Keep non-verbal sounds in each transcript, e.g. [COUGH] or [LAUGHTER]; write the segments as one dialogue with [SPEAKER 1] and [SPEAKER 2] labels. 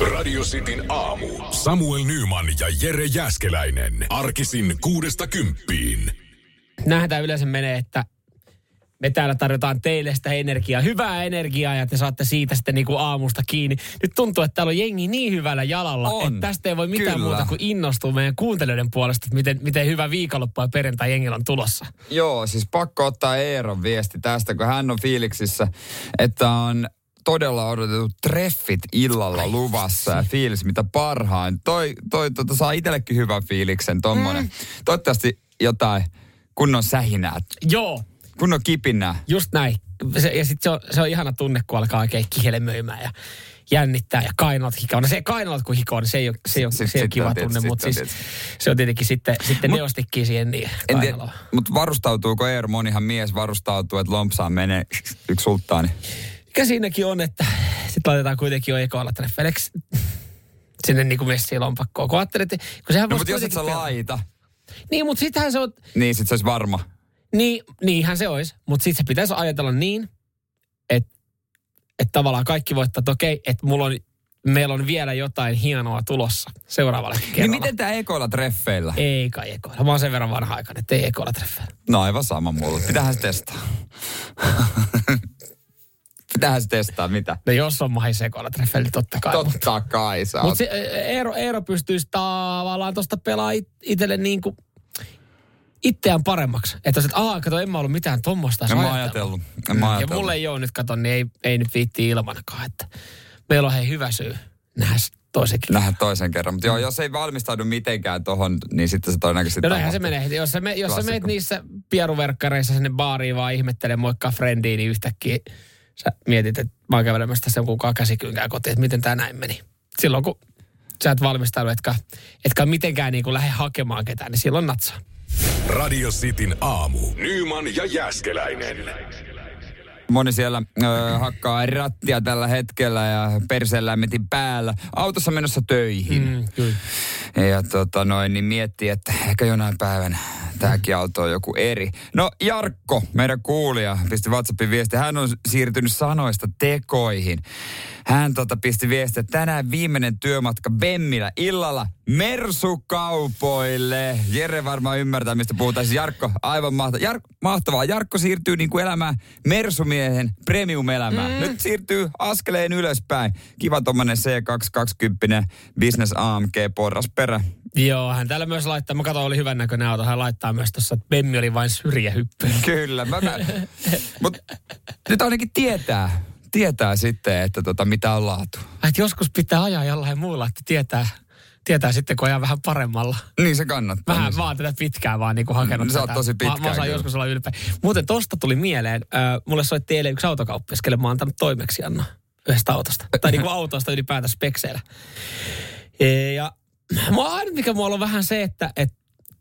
[SPEAKER 1] Radio Cityn aamu. Samuel Nyman ja Jere Jäskeläinen. Arkisin kuudesta kymppiin.
[SPEAKER 2] Nähdään yleensä menee, että me täällä tarjotaan teille sitä energiaa, hyvää energiaa ja te saatte siitä sitten niin kuin aamusta kiinni. Nyt tuntuu, että täällä on jengi niin hyvällä jalalla,
[SPEAKER 3] On,
[SPEAKER 2] että tästä ei voi mitään
[SPEAKER 3] kyllä.
[SPEAKER 2] muuta kuin innostua meidän kuuntelijoiden puolesta, että miten, miten hyvä viikonloppu ja perjantai jengillä on tulossa.
[SPEAKER 3] Joo, siis pakko ottaa Eeron viesti tästä, kun hän on fiiliksissä, että on todella odotetut treffit illalla Ai luvassa ja fiilis mitä parhain. Toi, toi tota, saa itsellekin hyvän fiiliksen tommonen. Mm. Toivottavasti jotain kunnon sähinää,
[SPEAKER 2] Joo,
[SPEAKER 3] kunnon kipinää.
[SPEAKER 2] just näin. Se, ja sitten se on, se on ihana tunne, kun alkaa oikein kihelmöimään ja jännittää ja kainalat hikoon. No se kainalat kun hikoon, niin se ei ole, se ei ole,
[SPEAKER 3] Sit-
[SPEAKER 2] se ei ole kiva
[SPEAKER 3] on
[SPEAKER 2] tunne,
[SPEAKER 3] tietysti-
[SPEAKER 2] mutta siis
[SPEAKER 3] tietysti.
[SPEAKER 2] se on tietenkin sitten, sitten
[SPEAKER 3] Mut-
[SPEAKER 2] neostikkiin siihen niin
[SPEAKER 3] En tiedä,
[SPEAKER 2] kainalaan.
[SPEAKER 3] mutta varustautuuko Eero? Monihan mies varustautuu, että lompsaan menee yksi sulttaani.
[SPEAKER 2] Mikä siinäkin on, että sitten laitetaan kuitenkin jo ekoilla treffeille. Sinne niin kuin messiin lompakkoon. Kun ajattelet, että- kun sehän
[SPEAKER 3] No mutta jos et sä
[SPEAKER 2] pelata.
[SPEAKER 3] laita,
[SPEAKER 2] Niin, mutta sittenhän se on,
[SPEAKER 3] niin sit se olisi varma.
[SPEAKER 2] niin, niinhän se olisi. Mutta sitten se pitäisi ajatella niin, että, että tavallaan kaikki voittaa, että okei, että mulla on, meillä on vielä jotain hienoa tulossa seuraavalle
[SPEAKER 3] Niin
[SPEAKER 2] kerralla.
[SPEAKER 3] miten tää ekoilla treffeillä?
[SPEAKER 2] Ei kai ekoilla. Mä oon sen verran vanha aikainen, että ei ekoilla treffeillä.
[SPEAKER 3] No aivan sama mulle. Pitäähän se testaa. [LAUGHS] Pitäähän se testaa, mitä?
[SPEAKER 2] No jos on mahis ekoilla treffeillä, niin totta kai. Mutta
[SPEAKER 3] Totta kai sä
[SPEAKER 2] mut
[SPEAKER 3] oot.
[SPEAKER 2] se, Eero, Eero pystyisi tavallaan tuosta pelaa it, itselle niin kuin itseään paremmaksi. Että sit, aah, kato, en mä ollut mitään tuommoista
[SPEAKER 3] En mä ajatellut. En mä
[SPEAKER 2] Ja
[SPEAKER 3] ajatellut.
[SPEAKER 2] mulle ei ole nyt, kato, niin ei, ei nyt viitti ilmanakaan. Että meillä on hei hyvä syy nähdä s- toisenkin.
[SPEAKER 3] Nähdä toisen kerran. Mutta joo, jos ei valmistaudu mitenkään tohon, niin sitten se todennäköisesti
[SPEAKER 2] No näinhän se menee. Jos sä, me, jos sä meet niissä pieruverkkareissa sinne baariin vaan ihmettelee moikkaa friendiin, niin yhtäkkiä sä mietit, että mä oon kävelemässä tässä jonkun käsikynkää kotiin, että miten tämä näin meni. Silloin kun sä et valmistaudu, etkä, etkä mitenkään niin kuin lähde hakemaan ketään, niin silloin natsaa.
[SPEAKER 1] Radio Cityn aamu. Nyman ja Jäskeläinen.
[SPEAKER 3] Moni siellä ö, hakkaa rattia tällä hetkellä ja perselämmetin päällä. Autossa menossa töihin.
[SPEAKER 2] Mm, kyllä.
[SPEAKER 3] Ja tota noin, niin miettii, että ehkä jonain päivänä tämäkin auto on joku eri. No Jarkko, meidän kuulija, pisti WhatsAppin viesti. Hän on siirtynyt sanoista tekoihin. Hän tota pisti viesti, että tänään viimeinen työmatka Bemmillä illalla Mersukaupoille. Jere varmaan ymmärtää, mistä puhutaan. Siis Jarkko, aivan mahtavaa. Jar- mahtavaa. Jarkko siirtyy niin kuin elämään Mersumiehen premium-elämään. Mm. Nyt siirtyy askeleen ylöspäin. Kiva tommonen C220 Business AMG porras perä.
[SPEAKER 2] Joo, hän täällä myös laittaa, mä katsoin, oli hyvän näköinen auto, hän laittaa myös tuossa, että Bemmi oli vain syrjähyppy.
[SPEAKER 3] Kyllä. Mä, mä, [LAUGHS] mut nyt ainakin tietää, tietää sitten, että tota, mitä on laatu.
[SPEAKER 2] Että joskus pitää ajaa jollain muulla, että tietää, tietää sitten, kun ajaa vähän paremmalla.
[SPEAKER 3] Niin se kannattaa.
[SPEAKER 2] Vähän mä oon tätä pitkään vaan niin hakenut
[SPEAKER 3] Mm, sä oot tosi
[SPEAKER 2] Mä, mä osaan
[SPEAKER 3] kyllä.
[SPEAKER 2] joskus olla ylpeä. Muuten tosta tuli mieleen, äh, mulle soitti eilen yksi autokauppias, kelle mä oon antanut toimeksiannon yhdestä autosta. [LAUGHS] Tai niin kuin autosta ylipäätään spekseillä. E, Ja mua ainut, mikä mulla on vähän se, että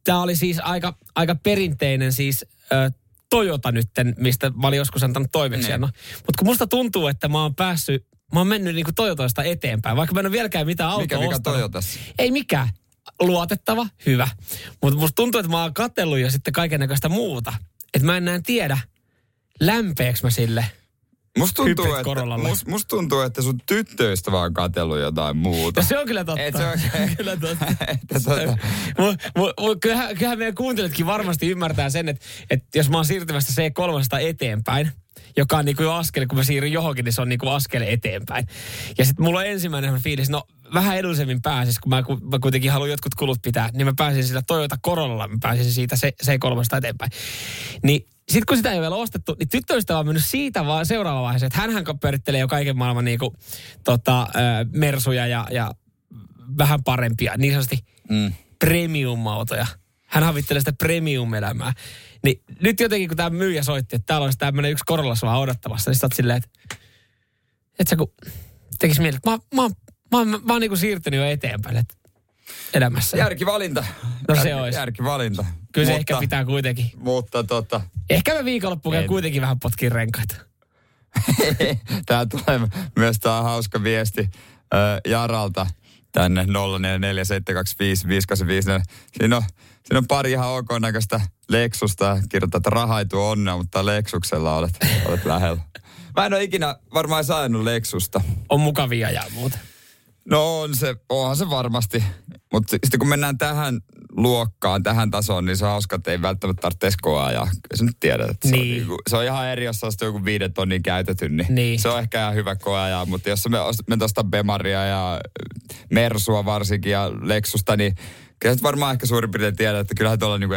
[SPEAKER 2] tämä oli siis aika, aika perinteinen siis äh, Toyota nytten, mistä mä olin joskus antanut toimeksiannon. Mutta kun musta tuntuu, että mä oon päässyt, mä oon mennyt niinku Toyotoista eteenpäin, vaikka mä en ole vieläkään mitään autoa
[SPEAKER 3] Mikä vika
[SPEAKER 2] ostanut.
[SPEAKER 3] Toyotassa?
[SPEAKER 2] Ei mikään. Luotettava, hyvä. Mutta musta tuntuu, että mä oon katsellut jo sitten kaiken näköistä muuta. Että mä en enää tiedä, lämpeeks mä sille.
[SPEAKER 3] Musta tuntuu, että,
[SPEAKER 2] Corollalle.
[SPEAKER 3] must, musta tuntuu, että sun tyttöystävä on katsellut jotain muuta.
[SPEAKER 2] Ja [LAUGHS] se on kyllä totta.
[SPEAKER 3] Et se on- [LAUGHS]
[SPEAKER 2] kyllä totta. [LAUGHS]
[SPEAKER 3] Että tota-
[SPEAKER 2] Mu, mu, mu, kyllähän, kyllähän meidän kuuntelijatkin varmasti ymmärtää sen, että, että jos mä oon siirtymässä C3 eteenpäin, joka on niin kuin jo askel, kun mä siirryn johonkin, niin se on niin kuin askel eteenpäin. Ja sitten mulla on ensimmäinen fiilis, no vähän edullisemmin pääsis, kun mä, kun mä kuitenkin haluan jotkut kulut pitää, niin mä pääsin sillä Toyota Corollalla, mä pääsin siitä C- C3 eteenpäin. Niin sitten kun sitä ei vielä ostettu, niin tyttöystävä on mennyt siitä vaan seuraava vaiheessa, että hänhän pyörittelee jo kaiken maailman niin kuin, tota, mersuja ja, ja vähän parempia, niin sanotusti
[SPEAKER 3] Mm.
[SPEAKER 2] premium-autoja. Hän havittelee sitä premium-elämää. Niin nyt jotenkin, kun tämä myyjä soitti, että täällä olisi tämmöinen yksi Corolla sua odottamassa, niin sä oot silleen, että et sä kun tekis mieli, että mä, mä, mä, oon- mä oon niinku siirtynyt jo eteenpäin että elämässä.
[SPEAKER 3] Järkivalinta.
[SPEAKER 2] No se
[SPEAKER 3] Järki-
[SPEAKER 2] olisi.
[SPEAKER 3] Järkivalinta.
[SPEAKER 2] Kyllä se
[SPEAKER 3] mutta,
[SPEAKER 2] ehkä pitää kuitenkin.
[SPEAKER 3] Mutta tota,
[SPEAKER 2] Ehkä mä viikonloppuun
[SPEAKER 3] En.
[SPEAKER 2] kuitenkin vähän potkin renkaita. [LAUGHS]
[SPEAKER 3] tää tulee myös tää hauska viesti ö, Jaralta tänne 0447255854. Siinä on, siinä on pari ihan ok näköistä Lexusta. Kirjoittaa, että raha ei tuo onnea, mutta Lexuksella olet, olet lähellä. Mä en ole ikinä varmaan saanut Lexusta.
[SPEAKER 2] On mukavia ja muuta.
[SPEAKER 3] No on se, onhan se varmasti. Mutta sitten kun mennään tähän luokkaan, tähän tasoon, niin se on hauska, että ei välttämättä tarvitse koeajaa. Kyllä sä nyt tiedät, että
[SPEAKER 2] Niin.
[SPEAKER 3] se, on niinku, se on ihan eri, jos on joku viiden tonnin käytetty, niin,
[SPEAKER 2] Niin.
[SPEAKER 3] se on ehkä ihan hyvä koeajaa. Mutta jos me, me tuosta Bemaria ja Mersua varsinkin ja Lexusta, niin kyllä sä varmaan ehkä suurin piirtein tiedät, että kyllähän tuolla niinku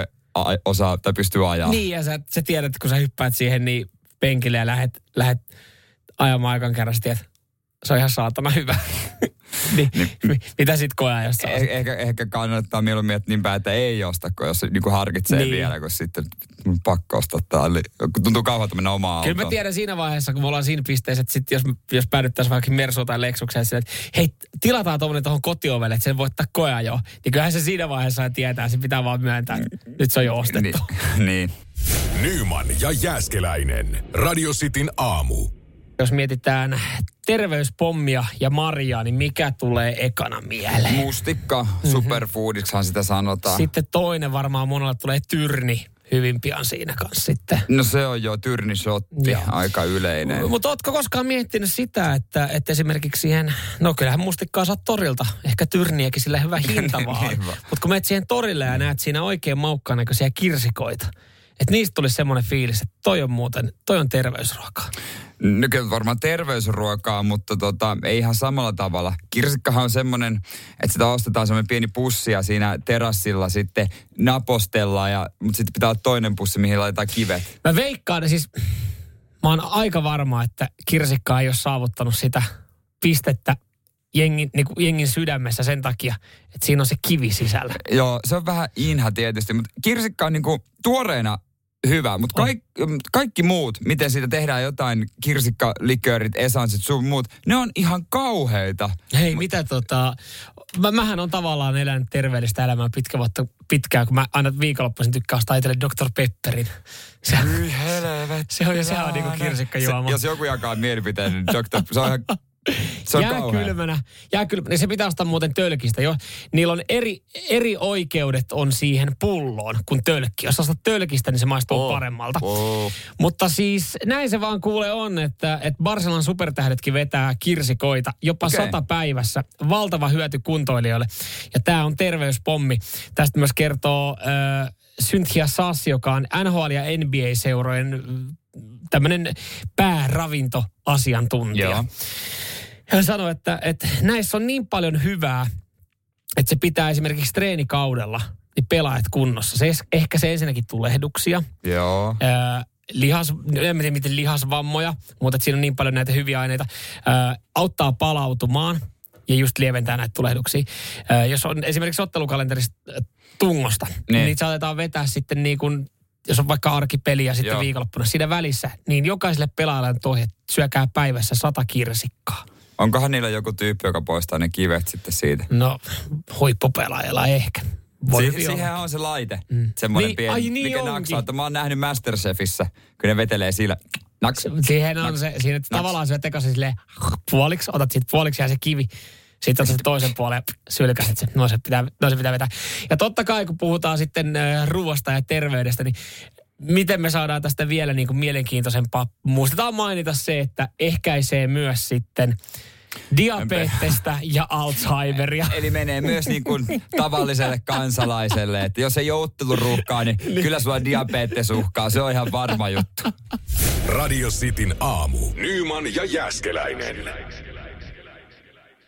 [SPEAKER 3] osaa tai pystyy ajaa.
[SPEAKER 2] Niin, ja sä, sä tiedät, että kun sä hyppäät siihen niin penkille ja lähet, lähet ajamaan aikan kerran, tiedät, se on ihan saatana hyvä. [LAUGHS] niin, mi- mitä sit koeaa, jos
[SPEAKER 3] Eh, ehkä, ehkä kannattaa mieluummin, että niin päin, että ei osta, kun jos niin kuin harkitsee
[SPEAKER 2] Niin.
[SPEAKER 3] niin. vielä, kun sitten mun pakko ostaa tää. Eli, kun tuntuu kauhealta mennä omaan
[SPEAKER 2] Kyllä mä
[SPEAKER 3] autoon.
[SPEAKER 2] tiedän siinä vaiheessa, kun me ollaan siinä pisteessä, että sit jos, jos päädyttäisiin vaikka Mersuun tai Lexukseen, sille, että hei, tilataan tuommoinen tuohon kotiovelle, että sen voi ottaa koja jo. Niin kyllähän se siinä vaiheessa tietää, se pitää vaan myöntää, että nyt se on jo ostettu.
[SPEAKER 3] Niin, [LAUGHS] niin.
[SPEAKER 1] Nyman ja Jääskeläinen. Radio Cityn aamu.
[SPEAKER 2] Jos mietitään terveyspommia ja marjaa, niin mikä tulee ekana mieleen?
[SPEAKER 3] Mustikka,
[SPEAKER 2] Mhm.
[SPEAKER 3] superfoodiksihan sitä sanotaan.
[SPEAKER 2] Sitten toinen varmaan monella tulee tyrni hyvin pian siinä kanssa sitten.
[SPEAKER 3] No se on jo tyrnisotti,
[SPEAKER 2] Joo.
[SPEAKER 3] aika yleinen.
[SPEAKER 2] Mutta ootko koskaan miettinyt sitä, että, että esimerkiksi siihen, no kyllähän mustikkaa saat torilta, ehkä tyrniäkin sillä hyvä hinta [LAUGHS] vaan.
[SPEAKER 3] Niin vaan.
[SPEAKER 2] Mutta kun menet siihen torille ja näet siinä oikein maukkaan näköisiä kirsikoita, että niistä tulisi semmoinen fiilis, että toi on muuten, toi on terveysruokaa.
[SPEAKER 3] Nykyään varmaan terveysruokaa, mutta tota, ei ihan samalla tavalla. Kirsikkahan on semmoinen, että sitä ostetaan semmoinen pieni pussi ja siinä terassilla sitten napostellaan, ja, mutta sitten pitää olla toinen pussi, mihin laitetaan kivet.
[SPEAKER 2] Mä veikkaan, siis mä oon aika varma, että kirsikka ei ole saavuttanut sitä pistettä jengin, niin kuin jengin sydämessä sen takia, että siinä on se kivi sisällä.
[SPEAKER 3] Joo, se on vähän inha tietysti, mutta kirsikka on niinku tuoreena hyvä, mutta kaik, kaikki muut, miten siitä tehdään jotain, kirsikkaliköörit, esanssit, sun muut, ne on ihan kauheita.
[SPEAKER 2] Hei, mitä tota... Mä, mähän on tavallaan elänyt terveellistä elämää pitkä vuotta, pitkään, kun mä aina viikonloppuisin tykkään ostaa itselle Dr. Pepperin. Se,
[SPEAKER 3] Hyi helvet.
[SPEAKER 2] se on, sehän on niinku kirsikkajuoma.
[SPEAKER 3] Se, jos joku jakaa mielipiteen, niin doktor, se on ihan, se on
[SPEAKER 2] jää
[SPEAKER 3] kauhea.
[SPEAKER 2] kylmänä, jää kylmänä. Se pitää ostaa muuten tölkistä. Jo. Niillä on eri, eri oikeudet on siihen pulloon kuin tölkki. Jos ostat tölkistä, niin se maistuu
[SPEAKER 3] Oh.
[SPEAKER 2] paremmalta.
[SPEAKER 3] Oh.
[SPEAKER 2] Mutta siis näin se vaan kuule on, että, että Barcelonan supertähdetkin vetää kirsikoita jopa okay. sata päivässä. Valtava hyöty kuntoilijoille. Ja tämä on terveyspommi. Tästä myös kertoo äh, Cynthia Sass, joka on NHL ja NBA-seurojen tämmöinen pääravintoasiantuntija.
[SPEAKER 3] Joo.
[SPEAKER 2] Hän sanoi, että, että näissä on niin paljon hyvää, että se pitää esimerkiksi treenikaudella niin pelaajat kunnossa. Se, ehkä se ensinnäkin tulehduksia,
[SPEAKER 3] Joo.
[SPEAKER 2] ää, lihas, en tiedä miten lihasvammoja, mutta että siinä on niin paljon näitä hyviä aineita. Ää, auttaa palautumaan ja just lieventää näitä tulehduksia. Ää, jos on esimerkiksi ottelukalenterista tungosta, niin.
[SPEAKER 3] Niin.
[SPEAKER 2] niitä saatetaan vetää sitten niin kuin, jos on vaikka arkipeli ja sitten
[SPEAKER 3] Joo.
[SPEAKER 2] viikonloppuna siinä välissä, niin jokaiselle pelaajalle on toi, että syökää päivässä sata kirsikkaa.
[SPEAKER 3] Onkohan niillä joku tyyppi, joka poistaa ne kivet sitten siitä?
[SPEAKER 2] No, huippupelaajalla ehkä. Voi
[SPEAKER 3] Si- siihen on se laite. Mm. Semmoinen
[SPEAKER 2] Niin,
[SPEAKER 3] pieni,
[SPEAKER 2] ai niin
[SPEAKER 3] mikä
[SPEAKER 2] onkin.
[SPEAKER 3] naksaa. Että mä oon nähnyt Masterchefissä, kun ne vetelee sillä. Naks.
[SPEAKER 2] Siihen on se, siinä että tavallaan se tekasi silleen puoliksi, otat siitä puoliksi ja se kivi. Sitten otat sen toisen puolen sylkäset se. No se, pitää, no se pitää vetää. Ja totta kai kun puhutaan sitten ruoasta ja terveydestä, niin miten me saadaan tästä vielä niin kuin mielenkiintoisempaa. Muistetaan mainita se, että ehkäisee myös sitten diabetesta ja Alzheimeria.
[SPEAKER 3] Eli menee myös niin kuin tavalliselle kansalaiselle, että jos ei ole otteluruuhkaa, niin kyllä sulla diabetes uhkaa. Se on ihan varma juttu.
[SPEAKER 1] Radio Cityn aamu. Nyman ja Jääskeläinen.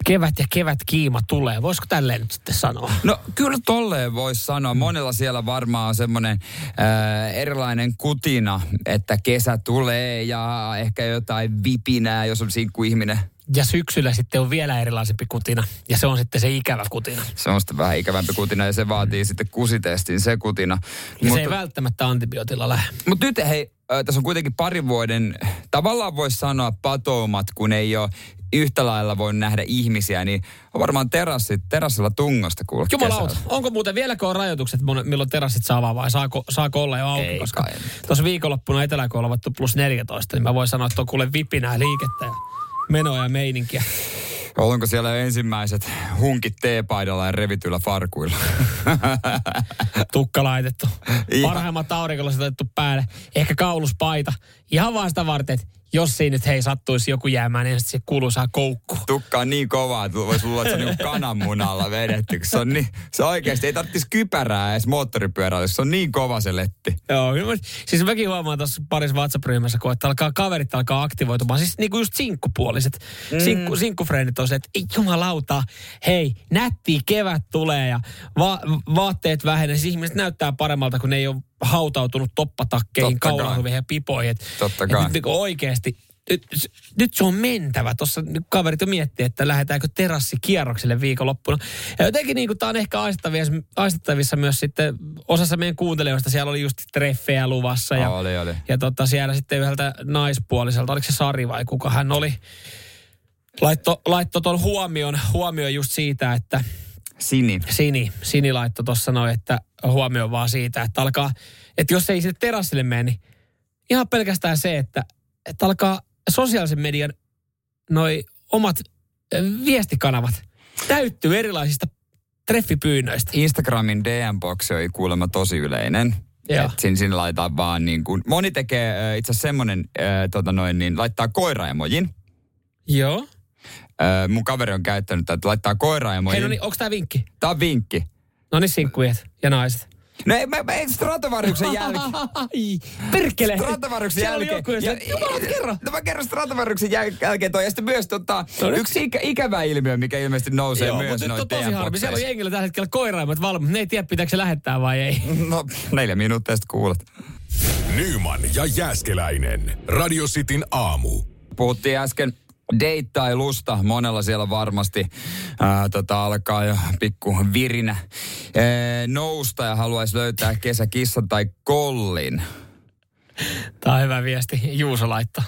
[SPEAKER 2] Kevät ja kevät kiima tulee. Voisiko tälleen nyt sitten sanoa?
[SPEAKER 3] No kyllä tolleen voisi sanoa. Monella siellä varmaan on semmoinen äh, erilainen kutina, että kesä tulee ja ehkä jotain vipinää, jos on sinkkuihminen.
[SPEAKER 2] Ja syksyllä sitten on vielä erilaisempi kutina. Ja se on sitten se ikävä kutina.
[SPEAKER 3] Se on sitten vähän ikävämpi kutina ja se vaatii sitten kusitestin se kutina.
[SPEAKER 2] Ja se ei välttämättä antibiootilla lähde.
[SPEAKER 3] Mutta nyt hei, ö, tässä on kuitenkin parin vuoden, tavallaan voisi sanoa patoumat, kun ei ole yhtä lailla voi nähdä ihmisiä, niin on varmaan terassit, terassilla tungosta kuulla
[SPEAKER 2] Jumalauta, onko muuten vieläkö on rajoitukset, milloin terassit saa avaa vai saako, saako olla jo auki?
[SPEAKER 3] Ei
[SPEAKER 2] koska tuossa viikonloppuna Eteläkoilla on plus 14, niin mä voin sanoa, että on kuule vipinää liikettä ja menoa ja meininkiä.
[SPEAKER 3] Onko siellä ensimmäiset hunkit teepaidalla ja revityillä farkuilla? [LAUGHS]
[SPEAKER 2] Tukka laitettu.
[SPEAKER 3] Ihan.
[SPEAKER 2] Parhaimmat aurinkolasit otettu päälle. Ehkä kauluspaita. Ihan vaan sitä varten, että jos siinä nyt hei sattuisi joku jäämään, niin se kuuluisaa koukku.
[SPEAKER 3] Tukka on niin kovaa, että voisi luulla, että se on niin kananmunalla vedetty. Se on, niin, se oikeasti ei tarvitsisi kypärää edes moottoripyörällä, se on niin kova se letti.
[SPEAKER 2] Joo, kyllä mä- siis mäkin huomaan tuossa parissa WhatsApp-ryhmässä, kun että alkaa kaverit alkaa aktivoitumaan. Siis niinku just sinkkupuoliset. Mm. Sinkku, sinkkufrendit on se, että ei jumalauta, hei, nätti kevät tulee ja va- vaatteet vähenee. Siis ihmiset näyttää paremmalta, kun ne ei ole hautautunut toppatakkeihin, kaulahuviin ja pipoihin. Et,
[SPEAKER 3] Totta
[SPEAKER 2] et
[SPEAKER 3] kai.
[SPEAKER 2] nyt niinku oikeasti, nyt, nyt se on mentävä. Tuossa kaverit jo miettii, että lähdetäänkö terassikierrokselle viikonloppuna. Ja jotenkin niin tämä on ehkä aistettavissa, aistettavissa myös sitten osassa meidän kuuntelijoista. Siellä oli just treffejä luvassa. Ja,
[SPEAKER 3] Oli, oli.
[SPEAKER 2] ja tota, siellä sitten yhdeltä naispuoliselta, oliko se Sari vai kuka hän oli, laitto, laitto tuon huomion, huomion just siitä, että
[SPEAKER 3] Sini.
[SPEAKER 2] Sini, Sini laittoi tuossa noin, että huomioon vaan siitä, että alkaa, että jos ei sinne terassille mene, niin ihan pelkästään se, että, että alkaa sosiaalisen median noi omat viestikanavat täyttyy erilaisista treffipyynnöistä.
[SPEAKER 3] Instagramin DM-boksi oli kuulemma tosi yleinen. Siinä, siinä laitetaan vaan niin kuin, moni tekee itse asiassa semmoinen, äh, tota noin, niin laittaa koiraemojin.
[SPEAKER 2] Joo.
[SPEAKER 3] Äh, mun kaveri on käyttänyt tätä, että laittaa koiraemojin.
[SPEAKER 2] Hei, no niin, onko tämä vinkki?
[SPEAKER 3] Tää on vinkki.
[SPEAKER 2] No niin, sinkkujet ja naiset.
[SPEAKER 3] No ei, mä, mä, ei Stratovarjuksen jälkeen.
[SPEAKER 2] Perkele.
[SPEAKER 3] Stratovarjuksen jälkeen.
[SPEAKER 2] joku, Jumala, kerro.
[SPEAKER 3] No mä kerron Stratovarjuksen jäl- jälkeen toi. Ja sitten myös tota,
[SPEAKER 2] No
[SPEAKER 3] yksi ikä, ikävä ilmiö, mikä ilmeisesti nousee
[SPEAKER 2] Joo,
[SPEAKER 3] myös noita
[SPEAKER 2] tosi harmi. Siellä on jengillä tällä hetkellä koiraimet valmiit. Ne ei tiedä, pitääkö se lähettää vai ei.
[SPEAKER 3] No neljä minuuttia sitten kuulet.
[SPEAKER 1] Nyman ja Jääskeläinen. Radio Cityn aamu.
[SPEAKER 3] Puhuttiin äsken deittailusta. Monella siellä varmasti ää, tota, alkaa jo pikku virinä ää, nousta ja haluaisi löytää kesäkissan tai kollin.
[SPEAKER 2] Tämä on hyvä viesti. Juuso laittaa.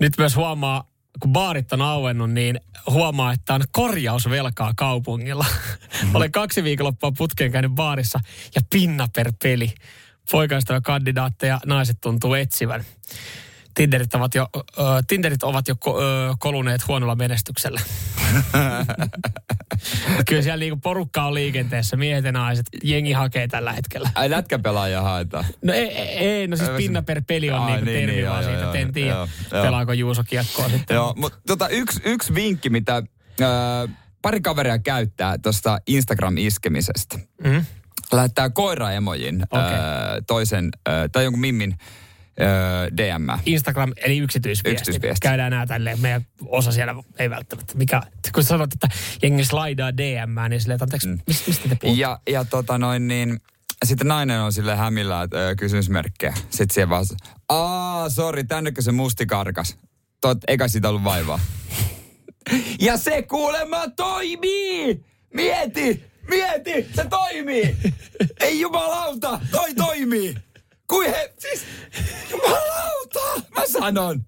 [SPEAKER 2] Nyt myös huomaa, kun baarit on auennut, niin huomaa, että on korjausvelkaa kaupungilla. Olen kaksi viikonloppua putkeen käynyt baarissa ja pinna per peli. Poikaistava kandidaatteja naiset tuntuu etsivän. Tinderit ovat jo, ö, Tinderit ovat jo ko, ö, koluneet huonolla menestyksellä. [LAUGHS] Kyllä siellä niinku porukka on liikenteessä, miehet ja naiset. Jengi hakee tällä hetkellä.
[SPEAKER 3] Ai lätkäpelaaja haetaan.
[SPEAKER 2] No ei, ei, ei no siis pinna per peli on
[SPEAKER 3] Ai,
[SPEAKER 2] niinku
[SPEAKER 3] niin,
[SPEAKER 2] termi
[SPEAKER 3] niin,
[SPEAKER 2] vaan
[SPEAKER 3] joo,
[SPEAKER 2] siitä,
[SPEAKER 3] joo,
[SPEAKER 2] en tiedä,
[SPEAKER 3] joo,
[SPEAKER 2] pelaako Juuso kiekkoa sitten.
[SPEAKER 3] Joo, mutta tota, yksi, yksi vinkki, mitä ää, pari kaveria käyttää tuosta Instagram-iskemisestä.
[SPEAKER 2] Mm.
[SPEAKER 3] Lähettää koiraemojin
[SPEAKER 2] Okei.
[SPEAKER 3] ää, toisen, ää, tai jonkun mimmin DM.
[SPEAKER 2] Instagram, eli yksityisviesti.
[SPEAKER 3] Yksityisviesti.
[SPEAKER 2] Käydään nämä tälleen, meidän osa siellä ei välttämättä. Mikä, kun sanot, että jengi slaidaa DM, niin silleen, että anteeksi, mm. mistä, mistä te puhutte?
[SPEAKER 3] Ja, ja tota noin niin, sitten nainen on sille hämillä, että öö, kysymysmerkkejä. Sitten siihen vaan, aa, sori, tännekö se musti karkas? Tot, eikä siitä ollut vaivaa. [LAUGHS] ja se kuulemma toimii! Mieti! Mieti! Se toimii! Ei jumalauta! Toi toimii! Kui he... Siis... Jumalauta! Mä sanon!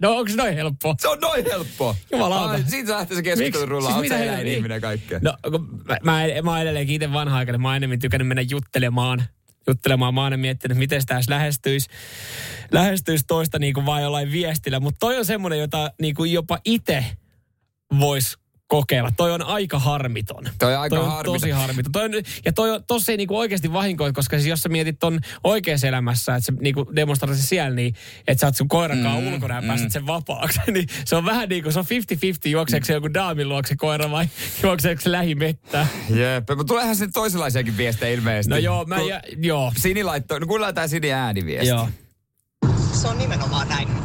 [SPEAKER 2] No onko se noin helppoa?
[SPEAKER 3] Se on noin helppoa.
[SPEAKER 2] Jumalauta.
[SPEAKER 3] Ai, Siitä se lähtee se keskustelu
[SPEAKER 2] Miksi?
[SPEAKER 3] rullaa.
[SPEAKER 2] Siis
[SPEAKER 3] Siis
[SPEAKER 2] mitä
[SPEAKER 3] eläin ihminen kaikkea.
[SPEAKER 2] No, kun mä, mä, mä oon edelleenkin itse vanha-aikainen. Mä oon enemmän tykännyt mennä juttelemaan. Juttelemaan. Mä oon miettinyt, miten sitä edes lähestyisi, lähestyisi toista niin kuin vaan jollain viestillä. Mutta toi on semmoinen, jota niin kuin jopa itse voisi kokeilla. Toi on aika harmiton.
[SPEAKER 3] Toi on aika
[SPEAKER 2] toi on
[SPEAKER 3] harmiton.
[SPEAKER 2] tosi harmiton. Toi on, ja toi on, tossa ei niinku oikeasti vahinkoi, koska siis jos sä mietit ton oikeassa elämässä, että sä niinku demonstroit se siellä niin, että sä oot sun koiran kanssa
[SPEAKER 3] Mm,
[SPEAKER 2] ulkona ja
[SPEAKER 3] mm.
[SPEAKER 2] pääset sen vapaaksi, [LAUGHS] niin se on vähän niin kuin se on 50-50, juokseeko se joku daamin luokse koira vai [LAUGHS] juokseeko se lähimettää.
[SPEAKER 3] Jep, mutta tuleehan sitten toisenlaisiakin viestejä ilmeisesti.
[SPEAKER 2] No joo, mä
[SPEAKER 3] Kun
[SPEAKER 2] ja, joo.
[SPEAKER 3] Sini laittoi, no kuunnellaan tää Sini ääniviesti.
[SPEAKER 2] Joo.
[SPEAKER 4] Se on nimenomaan näin.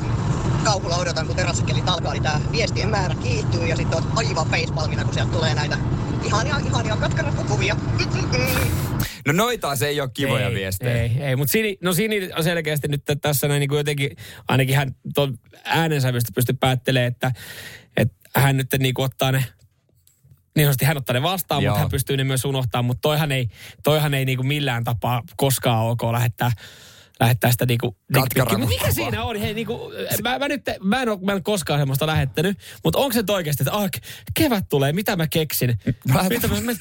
[SPEAKER 4] Kauhulla odotan, kun terassikkelit alkaa, niin tää viestien määrä kiihtyy ja sitten oot aivan facepalmina, kun sieltä tulee näitä ihania, ihania katkarattukuvia.
[SPEAKER 3] No noita se ei ole kivoja
[SPEAKER 2] ei,
[SPEAKER 3] viestejä.
[SPEAKER 2] Ei, ei. mutta Sini, no Sini on selkeästi nyt tässä näin niin kuin jotenkin, ainakin hän tuon äänensävystä pystyy päättelemään, että, että hän nyt niin kuin ottaa ne niin sanotusti hän ottaa ne vastaan,
[SPEAKER 3] Joo.
[SPEAKER 2] mutta hän pystyy ne myös unohtamaan. Mutta toihan ei, toihan ei niinku millään tapaa koskaan ok lähettää, lähettää sitä niinku...
[SPEAKER 3] Katkarakukkaa.
[SPEAKER 2] Mutta mikä siinä on? Hei, niinku, mä, mä, nyt, mä, en ole, mä en koskaan semmoista lähettänyt, mutta onko se nyt oikeasti, että ah, ke- kevät tulee, mitä mä keksin? mitä mä, mä,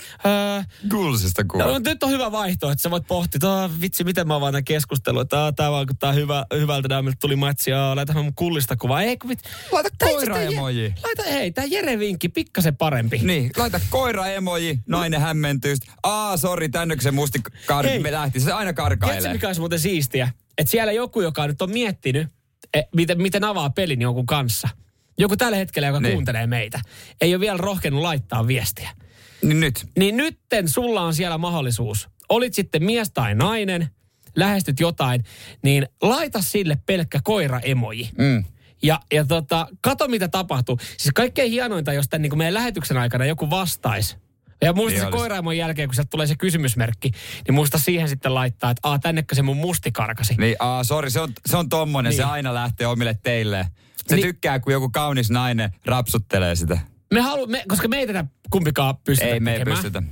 [SPEAKER 2] äh,
[SPEAKER 3] Gulsista kuulla.
[SPEAKER 2] No, nyt on hyvä vaihtoehto, että sä voit pohtia, että "Aa, vitsi, miten mä avaan tämän keskustelun, että "Aa, tää vaikuttaa hyvä, hyvältä, tää tuli matsi, ja laitahan mun kullista kuvaa. Ei, kun vit,
[SPEAKER 3] Laita koira-emoji.
[SPEAKER 2] Laita, hei, tää Jere vinkki, pikkasen parempi.
[SPEAKER 3] Niin, laita koira-emoji, nainen hämmentyy. Aa, sori, tännekö se musti kar-
[SPEAKER 2] Hei.
[SPEAKER 3] me lähti. Se aina
[SPEAKER 2] Tiedätkö,
[SPEAKER 3] karkailee.
[SPEAKER 2] mikä olisi muuten siistiä? Että siellä joku, joka nyt on miettinyt, e, miten, miten avaa pelin jonkun kanssa. Joku tällä hetkellä, joka
[SPEAKER 3] Niin.
[SPEAKER 2] kuuntelee meitä, ei ole vielä rohkenut laittaa viestiä.
[SPEAKER 3] Niin nyt.
[SPEAKER 2] Niin nytten sulla on siellä mahdollisuus. Olit sitten mies tai nainen, lähestyt jotain, niin laita sille pelkkä koira-emoji.
[SPEAKER 3] Mm.
[SPEAKER 2] Ja, ja tota, kato mitä tapahtuu. Siis kaikkein hienointa, jos tämän niin meidän lähetyksen aikana joku vastaisi. Ja muista se
[SPEAKER 3] olisi.
[SPEAKER 2] koiraimon jälkeen, kun sieltä tulee se kysymysmerkki, niin muista siihen sitten laittaa, että aa, tännekö se mun musti karkasi.
[SPEAKER 3] Niin, aa, sori, se on, se on tommonen,
[SPEAKER 2] Niin.
[SPEAKER 3] se aina lähtee omille teille. Se
[SPEAKER 2] Niin.
[SPEAKER 3] tykkää, kun joku kaunis nainen rapsuttelee sitä.
[SPEAKER 2] Me halu, me, koska me ei tätä kumpikaan pystytä
[SPEAKER 3] Ei me ei
[SPEAKER 2] tekemään.
[SPEAKER 3] pystytä.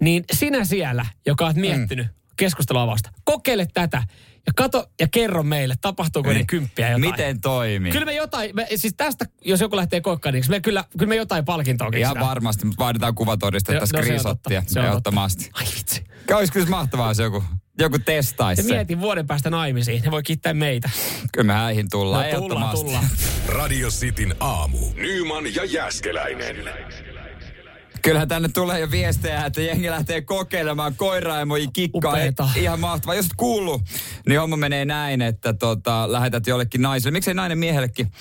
[SPEAKER 2] Niin sinä siellä, joka oot miettinyt mm. keskusteluavausta, kokeile tätä kato ja kerro meille, tapahtuuko niin.
[SPEAKER 3] Niin.
[SPEAKER 2] ne kymppiä jotain.
[SPEAKER 3] Miten toimii?
[SPEAKER 2] Kyllä me jotain, me, siis tästä, jos joku lähtee koikkaan, niin me kyllä, kyllä me jotain palkintoa
[SPEAKER 3] Ihan varmasti, mutta vaaditaan kuvatodistetta,
[SPEAKER 2] Jo- no se on
[SPEAKER 3] screenshottia
[SPEAKER 2] totta, se on
[SPEAKER 3] ehdottomasti.
[SPEAKER 2] Ai vitsi.
[SPEAKER 3] Olisiko se mahtavaa, jos joku, joku testaisi
[SPEAKER 2] Ja
[SPEAKER 3] se?
[SPEAKER 2] mietin vuoden päästä naimisiin. Ne voi kiittää meitä.
[SPEAKER 3] Kyllä me häihin tullaan,
[SPEAKER 2] No, tullaan, tullaan.
[SPEAKER 1] Radio Cityn aamu. Nyman ja Jäskeläinen.
[SPEAKER 3] Kyllähän tänne tulee jo viestejä, että jengi lähtee kokeilemaan koiraemoji kikkaa.
[SPEAKER 2] Upeeta.
[SPEAKER 3] Ihan mahtavaa. Jos et kuullut, niin homma menee näin, että tota, lähetät jollekin naiselle. Miksei nainen miehellekin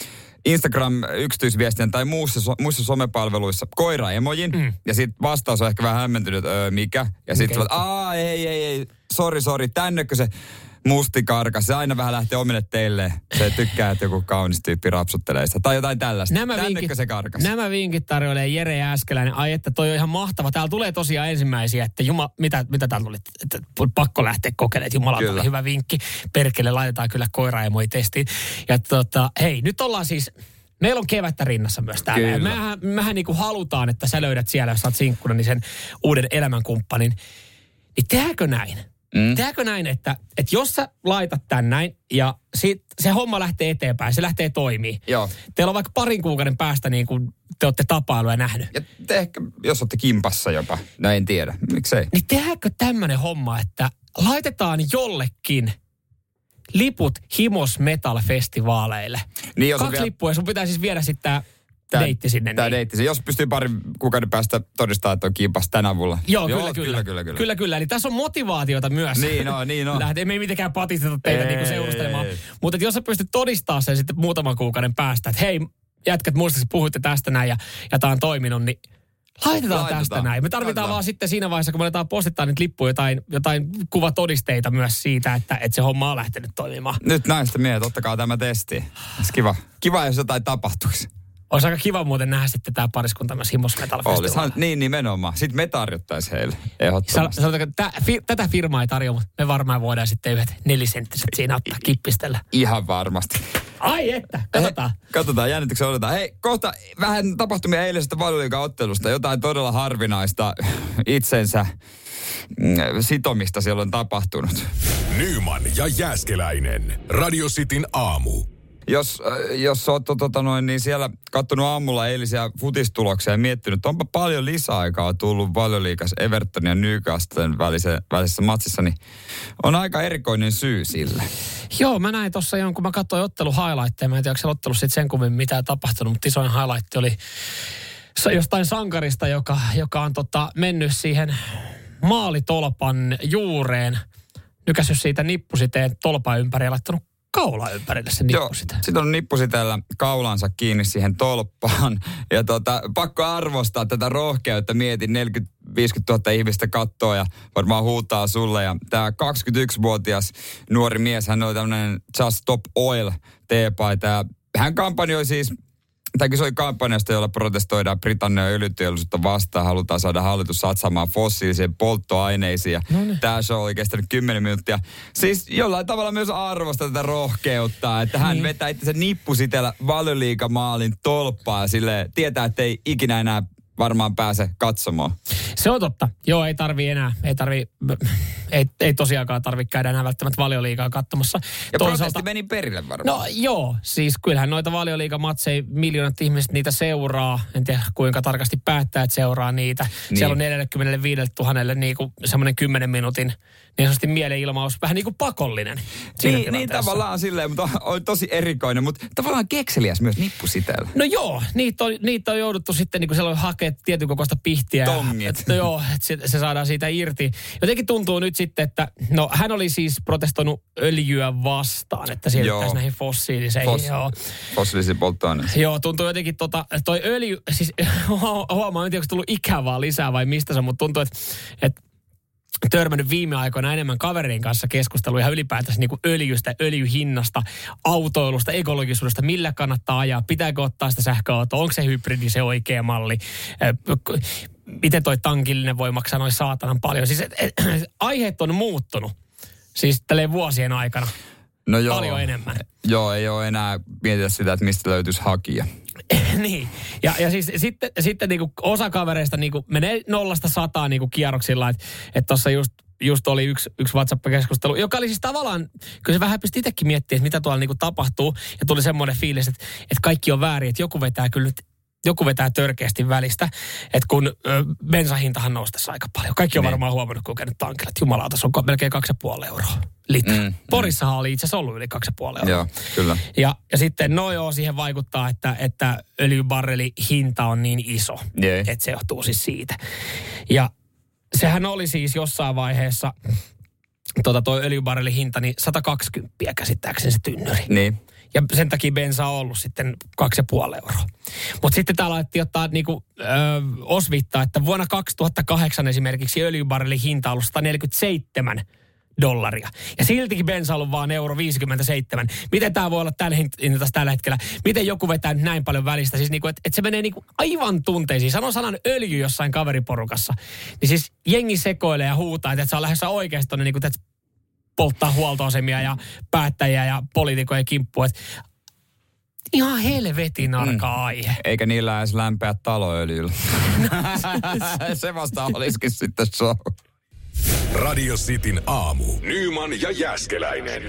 [SPEAKER 3] Instagram yksityisviestien tai muussa, so, muissa somepalveluissa koiraemojin. Mm. Ja sitten vastaus on ehkä vähän hämmentynyt, öö, mikä. Ja sitten aa ei, ei, ei, sori, sori, tännekö se musti karkas. Se aina vähän lähtee omille teille. Se tykkää, että joku kaunis tyyppi rapsuttelee sitä. Tai jotain tällaista.
[SPEAKER 2] Nämä
[SPEAKER 3] tännekö
[SPEAKER 2] vinkit,
[SPEAKER 3] se karkas?
[SPEAKER 2] nämä vinkit tarjoilee Jere Jääskeläinen. Ai että toi on ihan mahtava. Täällä tulee tosiaan ensimmäisiä, että juma, mitä, mitä täällä tuli? Että pakko lähteä kokeilemaan. Jumala, oli hyvä vinkki. Perkele, laitetaan kyllä koiraemoi testiin. Ja tota, hei, nyt ollaan siis... Meillä on kevättä rinnassa myös täällä. Ja mehän, mehän niin kuin halutaan, että sä löydät siellä, jos sä oot sinkkuna, niin sen uuden elämänkumppanin. Niin tehdäänkö näin? Mm. Tehdäänkö näin, että, että jos sä laitat tän näin ja sit se homma lähtee eteenpäin, se lähtee toimii.
[SPEAKER 3] Joo.
[SPEAKER 2] Teillä on vaikka parin kuukauden päästä niin kuin te olette tapailu ja nähnyt.
[SPEAKER 3] Ja te ehkä, jos olette kimpassa jopa. No en tiedä. Miksei?
[SPEAKER 2] Niin tehdäänkö tämmöinen homma, että laitetaan jollekin liput Himos Metal-festivaaleille.
[SPEAKER 3] Niin, jos
[SPEAKER 2] Kaksi
[SPEAKER 3] vielä-
[SPEAKER 2] lippua ja sun pitää siis viedä sitten tää, deitti sinne.
[SPEAKER 3] Tämä
[SPEAKER 2] niin.
[SPEAKER 3] deitti. se- Jos pystyy parin kuukauden päästä todistaa, että on kimpas tänä avulla.
[SPEAKER 2] Joo, kyllä, kyllä.
[SPEAKER 3] kyllä, kyllä, kyllä.
[SPEAKER 2] Kyllä, kyllä. Eli tässä on motivaatiota myös.
[SPEAKER 3] Niin on, niin on.
[SPEAKER 2] Lähde, me ei mitenkään patisteta teitä
[SPEAKER 3] Ei.
[SPEAKER 2] niinku seurustelemaan. Mutta jos sä pystyt todistamaan sen sitten muutaman kuukauden päästä, että hei, jätkät muistaakseni puhuitte tästä näin ja, ja tämä on toiminut, niin laitetaan,
[SPEAKER 3] Laitetaan.
[SPEAKER 2] tästä näin. Me tarvitaan
[SPEAKER 3] Laitetaan.
[SPEAKER 2] vaan sitten siinä vaiheessa, kun me aletaan postittaa niitä lippuja, jotain, jotain kuvatodisteita myös siitä, että, että se homma on lähtenyt toimimaan.
[SPEAKER 3] Nyt näistä mieltä, ottakaa tämä testi. Olisi kiva. Kiva, jos jotain tapahtuisi.
[SPEAKER 2] Olisi aika kiva muuten nähdä sitten tämä pariskunta myös Himos Metal
[SPEAKER 3] Olisihan,
[SPEAKER 2] Festivalilla.
[SPEAKER 3] niin nimenomaan. Sitten me tarjottaisiin heille. Ehdottomasti.
[SPEAKER 2] Sanotaanko, tä, fi, tätä firmaa ei tarjoa, mutta me varmaan voidaan sitten yhdet nelisenttiset siinä ottaa kippistellä.
[SPEAKER 3] Ihan varmasti.
[SPEAKER 2] Ai että, katsotaan.
[SPEAKER 3] He, katsotaan, jännityksen odotetaan. Hei, kohta vähän tapahtumia eilisestä ottelusta. Jotain todella harvinaista itsensä mm, sitomista siellä on tapahtunut.
[SPEAKER 1] Nyman ja Jäskeläinen. Radio Cityn aamu.
[SPEAKER 3] Jos, äh, jos oot tota noin, niin siellä kattonut aamulla eilisiä futistuloksia ja miettinyt, että onpa paljon lisäaikaa tullut valioliikas Everton ja Newcastlen välise, välisessä matsissa, niin on aika erikoinen syy sille.
[SPEAKER 2] Joo, mä näin tuossa jonkun, mä katsoin ottelu highlightteja, mä en tiedä, onko ottelussa sitten sen kummemmin mitään tapahtunut, mutta isoin highlight oli jostain sankarista, joka, joka on tota, mennyt siihen maalitolpan juureen, nykässyt siitä nippusiteen tolpan ympäri ja laittanut kaula ympärille se
[SPEAKER 3] Joo,
[SPEAKER 2] nippusite.
[SPEAKER 3] sitten on nippusitellä kaulansa kiinni siihen tolppaan. [LAUGHS] Ja tota, pakko arvostaa tätä rohkeutta. Mietin 40-50 000 ihmistä kattoo ja varmaan huutaa sulle. Ja tämä 21-vuotias nuori mies, hän oli tämmöinen Just Stop Oil teepaita. Hän kampanjoi siis se oli kampanjasta, jolla protestoidaan Britannian öljyteollisuutta vastaan. Halutaan saada hallitus satsaamaan fossiilisiin polttoaineisiin. Ja tämä show oli kestänyt 10 minuuttia. Siis jollain tavalla myös arvosta tätä rohkeutta, että hän vetää itsensä nippusitellä valioliikamaalin tolppaa sille tietää, että ei ikinä enää varmaan pääse katsomaan.
[SPEAKER 2] Se on totta. Joo, ei tarvi enää, ei tarvi, ei, ei tosiaankaan tarvi käydä enää välttämättä valioliigaa katsomassa.
[SPEAKER 3] Ja protesti meni perille varmaan.
[SPEAKER 2] No joo, siis kyllähän noita valioliigamatseja, miljoonat ihmiset niitä seuraa. En tiedä kuinka tarkasti päättäjät seuraa niitä.
[SPEAKER 3] Niin.
[SPEAKER 2] Niin. Siellä on 45 000 niin kuin semmoinen 10 minuutin niin sanotusti mielenilmaus, vähän niin kuin pakollinen.
[SPEAKER 3] Niin, niin tavallaan silleen, mutta on tosi erikoinen, mutta tavallaan kekseliäs myös nippusitellä.
[SPEAKER 2] No joo, niitä on, niitä on jouduttu sitten niin kuin siellä hakea tietyn kokoista pihtiä. ja-
[SPEAKER 3] Tongit.
[SPEAKER 2] no joo, että se, se saadaan siitä irti. Jotenkin tuntuu nyt sitten, että no hän oli siis protestoinut öljyä vastaan, että siirryttäisiin näihin fossiiliseihin.
[SPEAKER 3] Fos-
[SPEAKER 2] joo.
[SPEAKER 3] Fossiilisiin polttoaineisiin.
[SPEAKER 2] Joo, tuntuu jotenkin tota, toi öljy, siis [LAUGHS] huomaa, en tiedä, onko tullut ikävää lisää vai mistä se, mutta tuntuu, että, että törmännyt viime aikoina enemmän kaverin kanssa keskustelua ihan ylipäätänsä niin kuin öljystä, öljyhinnasta, autoilusta, ekologisuudesta, millä kannattaa ajaa, pitääkö ottaa sitä sähköautoa, onko se hybridi se oikea malli, miten toi tankillinen voi maksaa noin saatanan paljon. Siis et, et, aiheet on muuttunut, siis tälleen vuosien aikana.
[SPEAKER 3] No joo.
[SPEAKER 2] Paljon enemmän.
[SPEAKER 3] Joo, ei ole enää mietitä sitä, että mistä löytyisi hakija. [LAUGHS]
[SPEAKER 2] niin. Ja, ja siis sitten, sitten niinku osa kavereista niinku menee nollasta sataan niinku kierroksilla. Että et tuossa just, just oli yksi, yksi WhatsApp-keskustelu, joka oli siis tavallaan, kyllä se vähän pisti itsekin miettiä, että mitä tuolla niinku tapahtuu. Ja tuli semmoinen fiilis, että, että kaikki on väärin, että joku vetää kyllä nyt joku vetää törkeästi välistä, että kun ö, bensahintahan nousi tässä aika paljon. Kaikki on
[SPEAKER 3] Niin.
[SPEAKER 2] varmaan huomannut, kun on käynyt tankilla, että jumalauta, se on melkein 2,5 euroa litra.
[SPEAKER 3] Mm,
[SPEAKER 2] Mm,
[SPEAKER 3] mm.
[SPEAKER 2] Porissahan oli itse asiassa ollut yli 2,5 euroa.
[SPEAKER 3] Joo, kyllä.
[SPEAKER 2] Ja, ja sitten, no joo, siihen vaikuttaa, että, että öljybarreli hinta on niin iso,
[SPEAKER 3] Jee.
[SPEAKER 2] että se johtuu siis siitä. Ja sehän oli siis jossain vaiheessa, tota toi öljybarrelin hinta, niin 120 käsittääkseni se tynnyri.
[SPEAKER 3] Niin.
[SPEAKER 2] Ja sen takia bensa on ollut sitten 2,5 euroa. Mutta sitten täällä alettiin ottaa niinku, ö, osvittaa, että vuonna 2008 esimerkiksi öljybarrelin hinta on ollut 147 dollaria. Ja siltikin bensa on vaan euro 57. Miten tämä voi olla tällä, hint- tällä hetkellä? Miten joku vetää nyt näin paljon välistä? Siis niinku, että et se menee niinku aivan tunteisiin. Sano sanan öljy jossain kaveriporukassa. Niin siis jengi sekoilee ja huutaa, että et se on lähdössä oikeasti tonne niinku, polttaa huoltoasemia ja päättäjiä ja poliitikojen kimppuun. Et ihan helvetin arka mm. aihe.
[SPEAKER 3] Eikä niillä edes lämpeä taloöljyllä. [LAUGHS] se vasta olisikin sitten show.
[SPEAKER 1] Radio Cityn aamu. Nyman ja Jäskeläinen.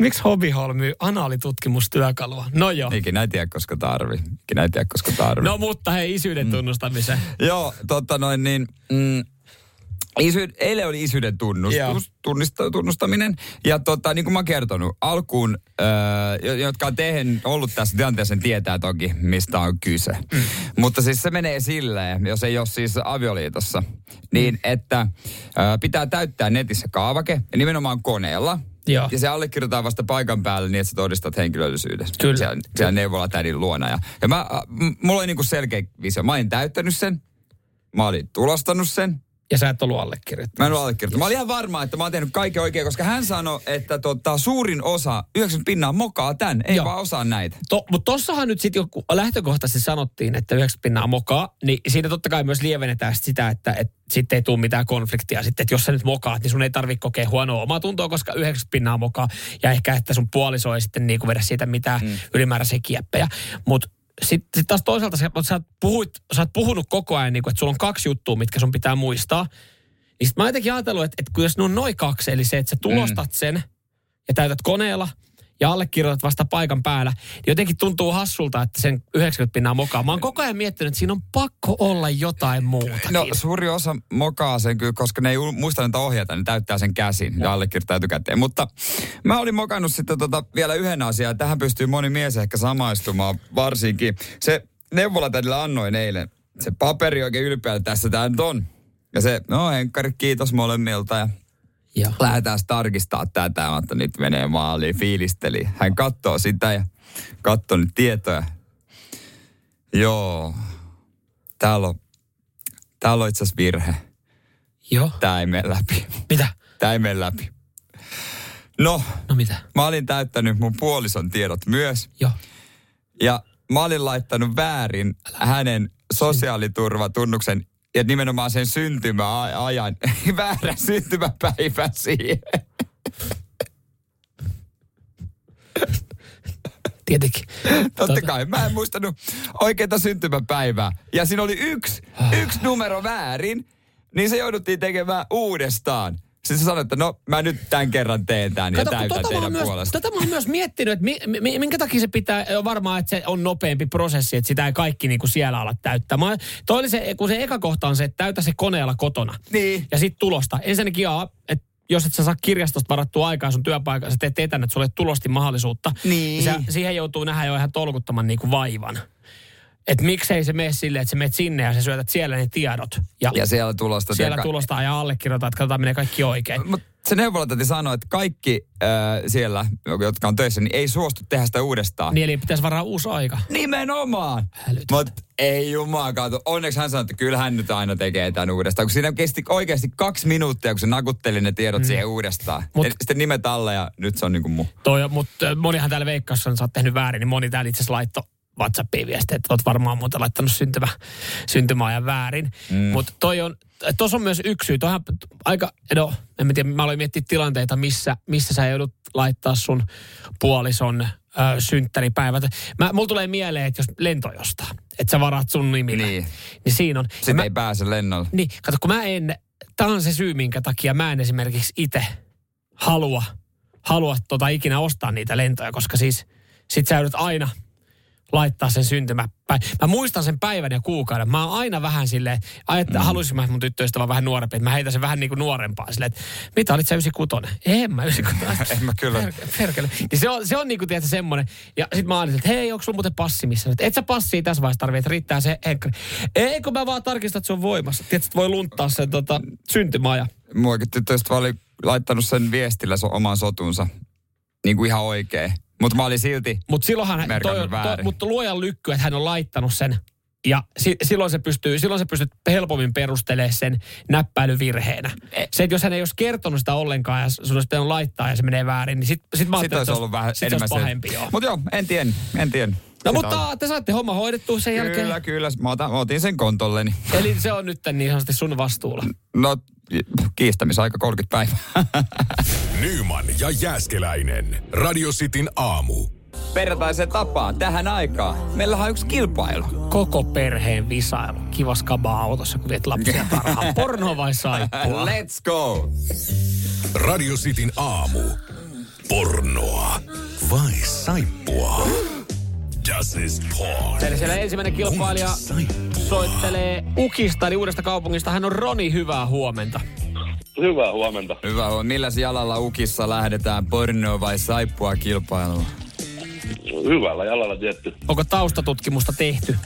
[SPEAKER 2] Miksi Hobbyhall myy anaalitutkimustyökalua? No joo.
[SPEAKER 3] Ikinä ei tiedä, koska tarvii. Ikinä ei tiedä, koska tarvii.
[SPEAKER 2] No mutta hei, isyyden tunnustamiseen.
[SPEAKER 3] Joo, totta noin niin... Mm, Isy, eilen oli isyyden tunnustus, tunnista, tunnustaminen. Ja tota, niin kuin mä oon kertonut, alkuun, öö, jotka on tehnyt, ollut tässä tilanteessa, sen tietää toki, mistä on kyse. Mm. Mutta siis se menee silleen, jos ei ole siis avioliitossa, niin mm. että öö, pitää täyttää netissä kaavake, ja nimenomaan koneella.
[SPEAKER 2] Joo.
[SPEAKER 3] Ja se allekirjoitetaan vasta paikan päälle niin, että sä todistat henkilöllisyyden.
[SPEAKER 2] Kyllä.
[SPEAKER 3] Siellä, siellä neuvolatädin luona. Ja, ja mä, äh, mulla oli niinku selkeä visio. Mä olin täyttänyt sen. Mä olin tulostanut sen.
[SPEAKER 2] Ja sä et ollut
[SPEAKER 3] Mä
[SPEAKER 2] allekirjoittanut.
[SPEAKER 3] en ole allekirjoittanut. Mä olin ihan varma, että mä oon tehnyt kaiken oikein, koska hän sanoi, että tota, suurin osa, 90 pinnaa mokaa tän, ei
[SPEAKER 2] Joo.
[SPEAKER 3] vaan osaa näitä.
[SPEAKER 2] To, mutta tossahan nyt sitten joku lähtökohtaisesti sanottiin, että 90 pinnaa mokaa, niin siinä totta kai myös lievennetään sit sitä, että et sitten ei tule mitään konfliktia sitten, että jos sä nyt mokaat, niin sun ei tarvitse kokea huonoa omaa tuntoa, koska 90 pinnaa mokaa, ja ehkä että sun puoliso ei sitten niinku vedä siitä mitään mm. ylimääräisiä kieppejä. Mutta sitten sit taas toisaalta sä, sä, puhuit, sä oot puhunut koko ajan, niinku, että sulla on kaksi juttua, mitkä sun pitää muistaa. Niin sit mä oon jotenkin ajatellut, että, että kun jos ne on noin kaksi, eli se, että sä tulostat sen ja täytät koneella ja allekirjoitat vasta paikan päällä, niin jotenkin tuntuu hassulta, että sen 90 pinnaa mokaa. Mä oon koko ajan miettinyt, että siinä on pakko olla jotain muuta.
[SPEAKER 3] No suuri osa mokaa sen kyllä, koska ne ei muista niitä ohjata, ne täyttää sen käsin ja allekirjoittaa etukäteen. Mutta mä olin mokannut sitten tota vielä yhden asian, tähän pystyy moni mies ehkä samaistumaan varsinkin. Se neuvolatädillä annoin eilen se paperi oikein ylpeältä, tässä tämä nyt on. Ja se, no Henkkari, kiitos molemmilta ja
[SPEAKER 2] Joo.
[SPEAKER 3] lähdetään tarkistaa tätä, että nyt menee maaliin, fiilisteli. Hän katsoo sitä ja katsoo nyt tietoja. Joo, täällä on, täällä on itse asiassa virhe.
[SPEAKER 2] Joo.
[SPEAKER 3] Tää ei mene läpi.
[SPEAKER 2] Mitä?
[SPEAKER 3] Tää ei mene läpi. No,
[SPEAKER 2] No mitä?
[SPEAKER 3] mä olin täyttänyt mun puolison tiedot myös.
[SPEAKER 2] Joo.
[SPEAKER 3] Ja mä olin laittanut väärin hänen sosiaaliturvatunnuksen ja nimenomaan sen syntymäajan, [LAUGHS] väärän syntymäpäivän siihen.
[SPEAKER 2] Tietenkin.
[SPEAKER 3] Totta kai, mä en muistanut oikeita syntymäpäivää. Ja siinä oli yksi, yksi numero väärin, niin se jouduttiin tekemään uudestaan. Sitten se sanoi, että no mä nyt tämän kerran teen tämän ja
[SPEAKER 2] Kato, kun
[SPEAKER 3] täytän
[SPEAKER 2] tota
[SPEAKER 3] teidän
[SPEAKER 2] myös,
[SPEAKER 3] puolesta.
[SPEAKER 2] tota mä oon myös miettinyt, että mi, mi, minkä takia se pitää, on varmaan, että se on nopeampi prosessi, että sitä ei kaikki niin kuin siellä ala täyttää. Mä, toi oli se, kun se eka kohta on se, että täytä se koneella kotona.
[SPEAKER 3] Niin.
[SPEAKER 2] Ja sitten tulosta. Ensinnäkin jaa, että jos et sä saa kirjastosta varattua aikaa sun työpaikassa, sä teet etänä, että sulle tulosti mahdollisuutta.
[SPEAKER 3] Niin.
[SPEAKER 2] Se, siihen joutuu nähdä jo ihan tolkuttoman niin kuin vaivan. Että miksei se mene silleen, että sä menet sinne ja sä syötät siellä ne tiedot. Ja,
[SPEAKER 3] Ja siellä tulosta.
[SPEAKER 2] siellä tulostaa ja allekirjoitat, että katsotaan menee kaikki oikein.
[SPEAKER 3] Mut se neuvolatäti sanoi, että kaikki äh, siellä, jotka on töissä, niin ei suostu tehdä sitä uudestaan.
[SPEAKER 2] Niin eli pitäisi varaa uusi aika.
[SPEAKER 3] Nimenomaan. Mutta ei jumaa kato. Onneksi hän sanoi, että kyllä hän nyt aina tekee tämän uudestaan. Kun siinä kesti oikeasti kaksi minuuttia, kun se nakutteli ne tiedot mm. siihen uudestaan.
[SPEAKER 2] Mut-
[SPEAKER 3] Mut, sitten nimet alle ja nyt se on niinku mu.
[SPEAKER 2] Toi, mutta monihan täällä veikkaussa on, sä oot tehnyt väärin, niin moni täällä itse asiassa laittoi WhatsAppiin viestiä, että oot varmaan muuten laittanut syntymä, syntymäajan väärin. Mm. Mutta toi on, tuossa on myös yksi syy. Toihan aika, no en mä tiedä, mä aloin miettiä tilanteita, missä, missä sä joudut laittaa sun puolison ö, synttäripäivät. Mä, mulla tulee mieleen, että jos lento jostaa, että sä varaat sun nimille,
[SPEAKER 3] Niin.
[SPEAKER 2] niin siinä on.
[SPEAKER 3] Sitten
[SPEAKER 2] mä,
[SPEAKER 3] ei pääse lennolle.
[SPEAKER 2] niin, kato, kun mä en, tämä on se syy, minkä takia mä en esimerkiksi itse halua, halua tota ikinä ostaa niitä lentoja, koska siis sit sä joudut aina laittaa sen syntymäpäivän. Mä muistan sen päivän ja kuukauden. Mä oon aina vähän silleen, että mm. haluaisin mä mun tyttöystävä vähän nuorempi, että mä heitän sen vähän niin kuin nuorempaa silleen, että mitä olit sä 96? En mä 96. [LAUGHS]
[SPEAKER 3] En mä kyllä.
[SPEAKER 2] Per- Perkele. Niin se on, se on niin kuin tiedätkö semmoinen. Ja sit mä ajattelin, että hei, onko sulla muuten passi missä? Et sä passia tässä vaiheessa tarvitse, että riittää se henkkari. Ei, kun mä vaan tarkistan, että se on voimassa. Tiedätkö, että voi lunttaa sen tota, syntymäajan.
[SPEAKER 3] Muakin tyttöystävä oli laittanut sen viestillä so, oman sotunsa. Niin kuin ihan oikein. Mutta mä olin silti,
[SPEAKER 2] Mutta silloinhan, toi,
[SPEAKER 3] Merkannut
[SPEAKER 2] toi, mutta luojan lykky, että hän on laittanut sen. Ja si, silloin, se pystyy, silloin se pystyt helpommin perustelemaan sen näppäilyvirheenä. Se, että jos hän ei olisi kertonut sitä ollenkaan ja sun olisi pitänyt laittaa ja se menee väärin, niin sitten sit mä
[SPEAKER 3] sit
[SPEAKER 2] ajattelin,
[SPEAKER 3] olisi
[SPEAKER 2] että
[SPEAKER 3] ollut vähän
[SPEAKER 2] sit
[SPEAKER 3] enemmän
[SPEAKER 2] se olisi pahempi. Joo.
[SPEAKER 3] Mutta joo, en tiedä, en tiedä.
[SPEAKER 2] No
[SPEAKER 3] Sitä
[SPEAKER 2] mutta
[SPEAKER 3] on-
[SPEAKER 2] te saatte homma hoidettua sen
[SPEAKER 3] Kyllä,
[SPEAKER 2] jälkeen.
[SPEAKER 3] kyllä. Mä, otan, mä otin sen kontolleni.
[SPEAKER 2] Eli se on nyt niin sanotusti sun vastuulla.
[SPEAKER 3] No, kiistämisaika 30 päivää.
[SPEAKER 1] Nyman ja Jääskeläinen. Radio Cityn aamu.
[SPEAKER 3] Perjantaiseen tapaan tähän aikaan. Meillä on yksi kilpailu.
[SPEAKER 2] Koko perheen visailu. Kiva skabaa autossa, kun viet lapsia tarhaan. Porno vai saippua?
[SPEAKER 3] Let's go!
[SPEAKER 1] Radio Cityn aamu. Pornoa vai saippua? Das ist porn.
[SPEAKER 2] Eli siellä ensimmäinen kilpailija soittelee Ukista, eli uudesta kaupungista. Hän on Roni, hyvää huomenta.
[SPEAKER 5] Hyvää huomenta.
[SPEAKER 3] Hyvä on. Milläs jalalla ukissa lähdetään pornoa vai saippua kilpailuun?
[SPEAKER 5] Hyvällä jalalla tietty.
[SPEAKER 2] Onko taustatutkimusta tehty?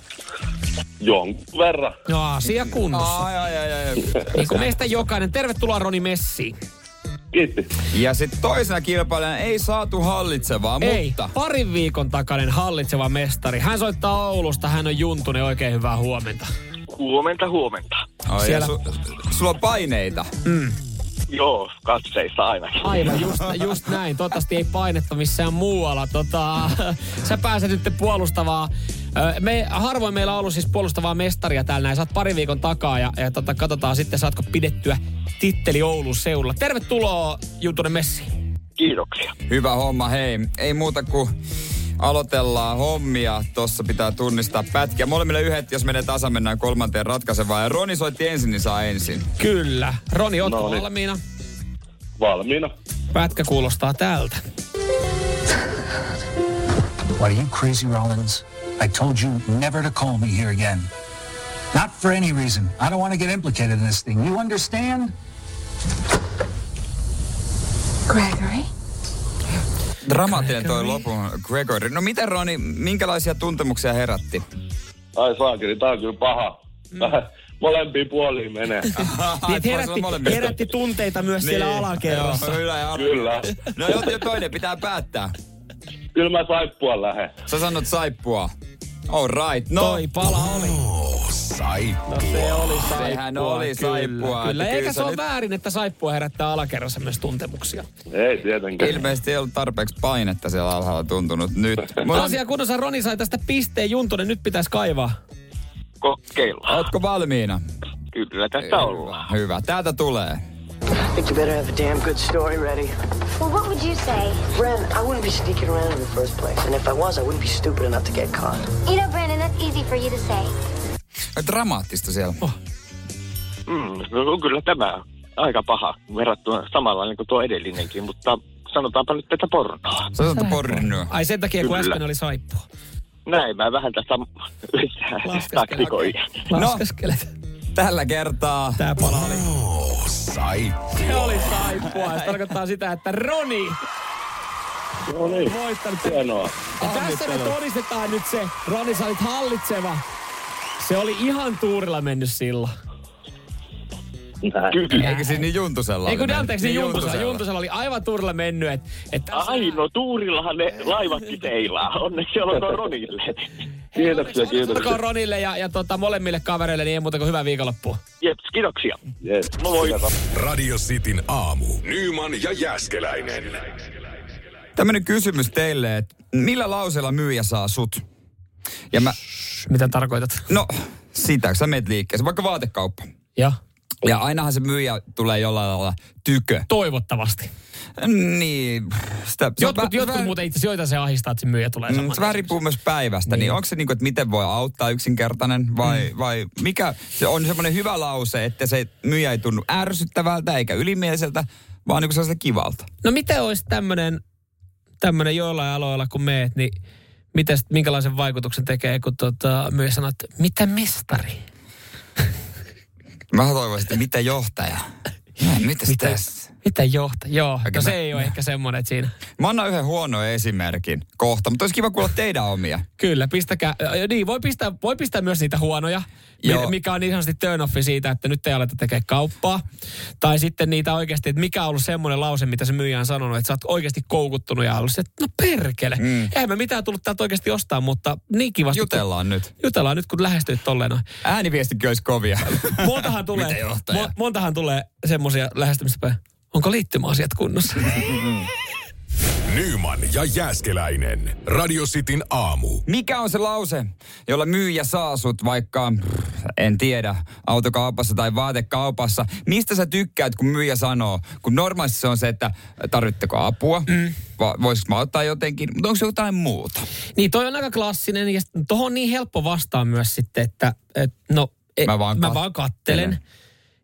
[SPEAKER 5] Jonkun verran.
[SPEAKER 2] No asia kunnossa.
[SPEAKER 3] Ai, ai, ai, ai.
[SPEAKER 2] Niin kuin meistä jokainen. Tervetuloa Roni Messiin.
[SPEAKER 5] Kiitti.
[SPEAKER 3] Ja sitten toisena kilpailijana ei saatu hallitsevaa,
[SPEAKER 2] Ei,
[SPEAKER 3] mutta...
[SPEAKER 2] parin viikon takainen hallitseva mestari. Hän soittaa Oulusta, hän on Juntunen, oikein hyvää huomenta.
[SPEAKER 5] Huomenta, huomenta.
[SPEAKER 3] Ai,
[SPEAKER 2] Siellä-
[SPEAKER 3] Su, sulla on paineita.
[SPEAKER 5] Joo, katseissa ainakin.
[SPEAKER 2] Aivan, just, just näin. Toivottavasti ei painetta missään muualla. Tota, [LAUGHS] sä pääset nyt puolustavaa. Me, harvoin meillä on ollut siis puolustavaa mestaria täällä näin. Sä oot pari viikon takaa ja, ja tota, katsotaan sitten, saatko pidettyä titteli Oulun seudulla. Tervetuloa Juntunen Messi.
[SPEAKER 5] Kiitoksia.
[SPEAKER 3] Hyvä homma, hei. Ei muuta kuin aloitellaan hommia. Tossa pitää tunnistaa pätkiä. Molemmille yhdet, jos menee tasa, mennään kolmanteen ratkaisevaan. Ja Roni soitti ensin, niin saa ensin.
[SPEAKER 2] Kyllä. Roni, ootko
[SPEAKER 5] No niin.
[SPEAKER 2] valmiina?
[SPEAKER 5] Valmiina.
[SPEAKER 2] Pätkä kuulostaa tältä.
[SPEAKER 6] What are you crazy, Rollins? I told you never to call me here again. Not for any reason. I don't want to get implicated in this thing. You understand?
[SPEAKER 7] Gregory?
[SPEAKER 3] Dramaattinen toi lopun Gregory. No miten Roni, minkälaisia tuntemuksia herätti?
[SPEAKER 5] Ai saakeli, tää on kyllä paha. Vähän molempiin puoliin menee. [LAUGHS]
[SPEAKER 2] Niin, että herätti, herätti tunteita myös siellä alakerrassa.
[SPEAKER 3] Joo, ja-
[SPEAKER 5] Kyllä.
[SPEAKER 3] No jo, toinen pitää päättää.
[SPEAKER 5] Kyllä mä saippua lähe.
[SPEAKER 3] Sä sanot saippua. All right, no.
[SPEAKER 2] Toi pala oli.
[SPEAKER 1] Saippua.
[SPEAKER 2] No se oli saippua.
[SPEAKER 3] Sehän oli
[SPEAKER 2] kyllä.
[SPEAKER 3] saippua,
[SPEAKER 2] Kyllä, eikä
[SPEAKER 3] kyllä
[SPEAKER 2] se ole
[SPEAKER 3] nyt-
[SPEAKER 2] väärin, että saippua herättää alakerrassa myös tuntemuksia.
[SPEAKER 5] Ei tietenkään.
[SPEAKER 3] Ilmeisesti ei ollut tarpeeksi painetta siellä alhaalla tuntunut nyt. [LAUGHS] Mulla on-
[SPEAKER 2] Asia kunnossa Roni sai tästä pisteen Juntunen, nyt pitäisi kaivaa.
[SPEAKER 5] Kokeillaan.
[SPEAKER 3] Ootko valmiina?
[SPEAKER 5] Kyllä tästä ollaan.
[SPEAKER 3] Hyvä. Täältä tulee.
[SPEAKER 8] I think you better have a damn good story ready.
[SPEAKER 7] Well, what would you say?
[SPEAKER 8] Bren, I wouldn't be sneaking around in the first place. And if I was, I wouldn't be stupid enough to get caught.
[SPEAKER 7] You know, Brandon, that's easy for you to say.
[SPEAKER 3] Dramaattista siellä.
[SPEAKER 2] Oh.
[SPEAKER 5] Mm, no kyllä tämä aika paha verrattuna samalla kuin tuo edellinenkin, mutta sanotaanpa nyt tätä pornoa.
[SPEAKER 3] Sä sanot pornoa.
[SPEAKER 2] Ai sen takia, kun äsken oli saippua.
[SPEAKER 5] Näin mä vähän tästä taktikoin.
[SPEAKER 2] Laskeskelet.
[SPEAKER 3] Tällä kertaa
[SPEAKER 2] Tää pala oli.
[SPEAKER 1] Saippua.
[SPEAKER 2] Se oli saippua. Se tarkoittaa sitä, että Roni
[SPEAKER 5] No niin,
[SPEAKER 2] voittanut.
[SPEAKER 5] hienoa.
[SPEAKER 2] Ja tässä me todistetaan nyt se, Roni, sä olit hallitseva. Se oli ihan tuurilla mennyt silloin.
[SPEAKER 5] Näin.
[SPEAKER 3] Eikö siinä niin Juntusella
[SPEAKER 2] Ei kun
[SPEAKER 3] oli
[SPEAKER 2] anteeksi, niin
[SPEAKER 3] mennyt?
[SPEAKER 2] Juntusella. Juntusella oli aivan tuurilla mennyt. Et, et tässä-
[SPEAKER 5] Ai, no Tuurillahan ne laivatkin seilaa. Onneksi siellä on Ronille. Kiitoksia,
[SPEAKER 2] Oltakoon
[SPEAKER 5] kiitoksia.
[SPEAKER 2] Ronille ja, ja tota, molemmille kavereille, niin ei muuta kuin hyvää viikonloppua.
[SPEAKER 5] Jeps, kiitoksia. Moi moi.
[SPEAKER 1] Radio Cityn aamu. Nyman ja Jäskeläinen.
[SPEAKER 3] Tämmönen kysymys teille, että millä lauseella myyjä saa sut? Ja mä,
[SPEAKER 2] Mitä tarkoitat?
[SPEAKER 3] no sitä, kun sä meet liikkeeseen, vaikka vaatekauppa.
[SPEAKER 2] Joo.
[SPEAKER 3] Ja ainahan se myyjä tulee jollain lailla tykö.
[SPEAKER 2] Toivottavasti.
[SPEAKER 3] Niin, sitä, se on
[SPEAKER 2] Jotkut,
[SPEAKER 3] vä-
[SPEAKER 2] jotkut
[SPEAKER 3] vä-
[SPEAKER 2] muuten itse asiassa joita se ahistaa, että se myyjä tulee
[SPEAKER 3] Mm,
[SPEAKER 2] saman
[SPEAKER 3] Se vähän riippuu myös päivästä, niin,
[SPEAKER 2] Niin.
[SPEAKER 3] onko se niin kuin, että miten voi auttaa yksinkertainen vai, mm. vai mikä se on semmoinen hyvä lause, että se myyjä ei tunnu ärsyttävältä eikä ylimieliseltä, vaan niin kuin kivalta.
[SPEAKER 2] No miten olisi tämmöinen tämmönen joillain aloilla, kun meet, niin miten, minkälaisen vaikutuksen tekee, kun tota, myyjä sanoo, että mitä mestari? [LAUGHS]
[SPEAKER 3] Mä toivoisin, että mitä johtaja? [LAUGHS] Mitäs
[SPEAKER 2] Mitä,
[SPEAKER 3] tässä?
[SPEAKER 2] mitä johta? Joo,
[SPEAKER 3] Okei,
[SPEAKER 2] no se
[SPEAKER 3] mä-
[SPEAKER 2] ei ole ehkä semmoinen, että siinä.
[SPEAKER 3] Mä annan yhden huonon esimerkin kohta, mutta olisi kiva kuulla teidän omia.
[SPEAKER 2] Kyllä, pistäkää. Niin, voi pistää, voi pistää myös niitä huonoja,
[SPEAKER 3] Joo.
[SPEAKER 2] mi- mikä on niin sanotusti turn offi siitä, että nyt ei aleta tekemään kauppaa. Tai sitten niitä oikeasti, että mikä on ollut semmoinen lause, mitä se myyjä on sanonut, että sä oot oikeasti koukuttunut ja ollut se, että no perkele. Mm. Eihän mä mitään tullut täältä oikeasti ostaa, mutta niin kivasti.
[SPEAKER 3] Jutellaan nyt.
[SPEAKER 2] Kun, jutellaan nyt, kun lähestyit tolleen noin.
[SPEAKER 3] Ääniviestikin olisi kovia.
[SPEAKER 2] Montahan [LAUGHS] tulee, mo- montahan tulee semmoisia lähestymistapoja. Onko liittymäasiat kunnossa? [LAUGHS]
[SPEAKER 1] Nyman ja Jäskeläinen. Radio Cityn aamu.
[SPEAKER 3] Mikä on se lause, jolla myyjä saa sut vaikka, en tiedä, autokaupassa tai vaatekaupassa? Mistä sä tykkäät, kun myyjä sanoo? Kun normaalisti se on se, että tarvitteko apua? Mm. Va- Voisiko mä ottaa jotenkin? Mutta onko se jotain muuta?
[SPEAKER 2] Niin toi on aika klassinen ja tuohon on niin helppo vastaa myös sitten, että et, no e,
[SPEAKER 3] Mä vaan
[SPEAKER 2] mä
[SPEAKER 3] kat-
[SPEAKER 2] vaan kattelen.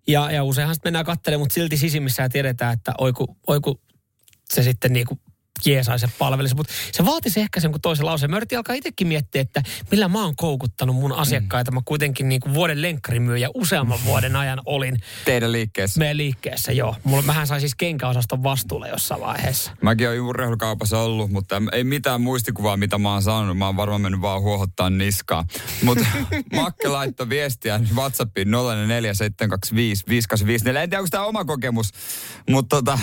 [SPEAKER 2] Ja, ja useinhan sitten mennään kattelemaan, mutta silti sisimmissään tiedetään, että oiku, oiku se sitten niinku jeesaisi ja palvelisi. Mutta se vaatisi ehkä sen kuin toisen lauseen. Mä yritin alkaa itsekin miettiä, että millä mä oon koukuttanut mun asiakkaita. Mä kuitenkin niinku vuoden lenkkarimyyjä useamman vuoden ajan olin
[SPEAKER 3] Teidän liikkeessä.
[SPEAKER 2] meidän liikkeessä, joo. Mulla, mähän sain siis kenkäosaston vastuulle jossain vaiheessa.
[SPEAKER 3] Mäkin olen urheilukaupassa ollut, mutta ei mitään muistikuvaa, mitä mä oon sanonut. Mä oon varmaan mennyt vaan huohottaa niskaa. Mutta [LAUGHS] Makke laittoi viestiä WhatsAppiin 0447255854. En tiedä, onko tämä oma kokemus, mutta tota,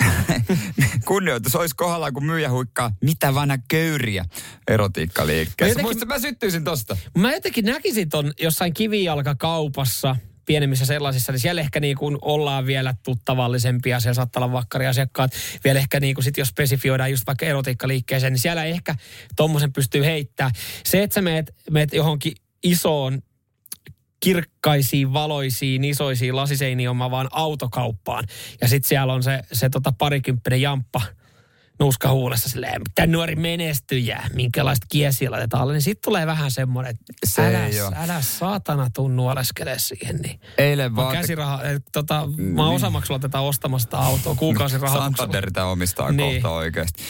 [SPEAKER 3] [LAUGHS] kunnioitus olisi kohdalla, kun myyjä huikkaa, mitä vanha köyriä erotiikkaliikkeessä.
[SPEAKER 2] Jotenkin-
[SPEAKER 3] Muista, mä syttyisin tosta.
[SPEAKER 2] Mä jotenkin näkisin ton jossain kivijalkakaupassa, pienemmissä sellaisissa, niin siellä ehkä niin kuin ollaan vielä tuttavallisempia, siellä saattaa olla vakkariasiakkaat. Vielä ehkä niin kuin sit jos spesifioidaan just vaikka erotiikkaliikkeeseen, niin siellä ehkä tommosen pystyy heittämään. Se, että sä meet, meet johonkin isoon kirkkaisiin, valoisiin, isoisiin lasiseiniin omaavaan autokauppaan. Ja sitten siellä on se, se tota parikymppinen jamppa nuuska huulessa silleen, mitä nuori menestyjä, minkälaista kiesiä laitetaan alle, niin sitten tulee vähän semmoinen, että
[SPEAKER 3] Se
[SPEAKER 2] älä, älä saatana tuu nuoleskele siihen. Niin.
[SPEAKER 3] Eilen vaan...
[SPEAKER 2] käsiraha, eh, tota, mä oon osamaksulla tätä ostamassa sitä autoa kuukausirahoituksella.
[SPEAKER 3] Santander tämä omistaa
[SPEAKER 2] Niin.
[SPEAKER 3] kohta oikeasti.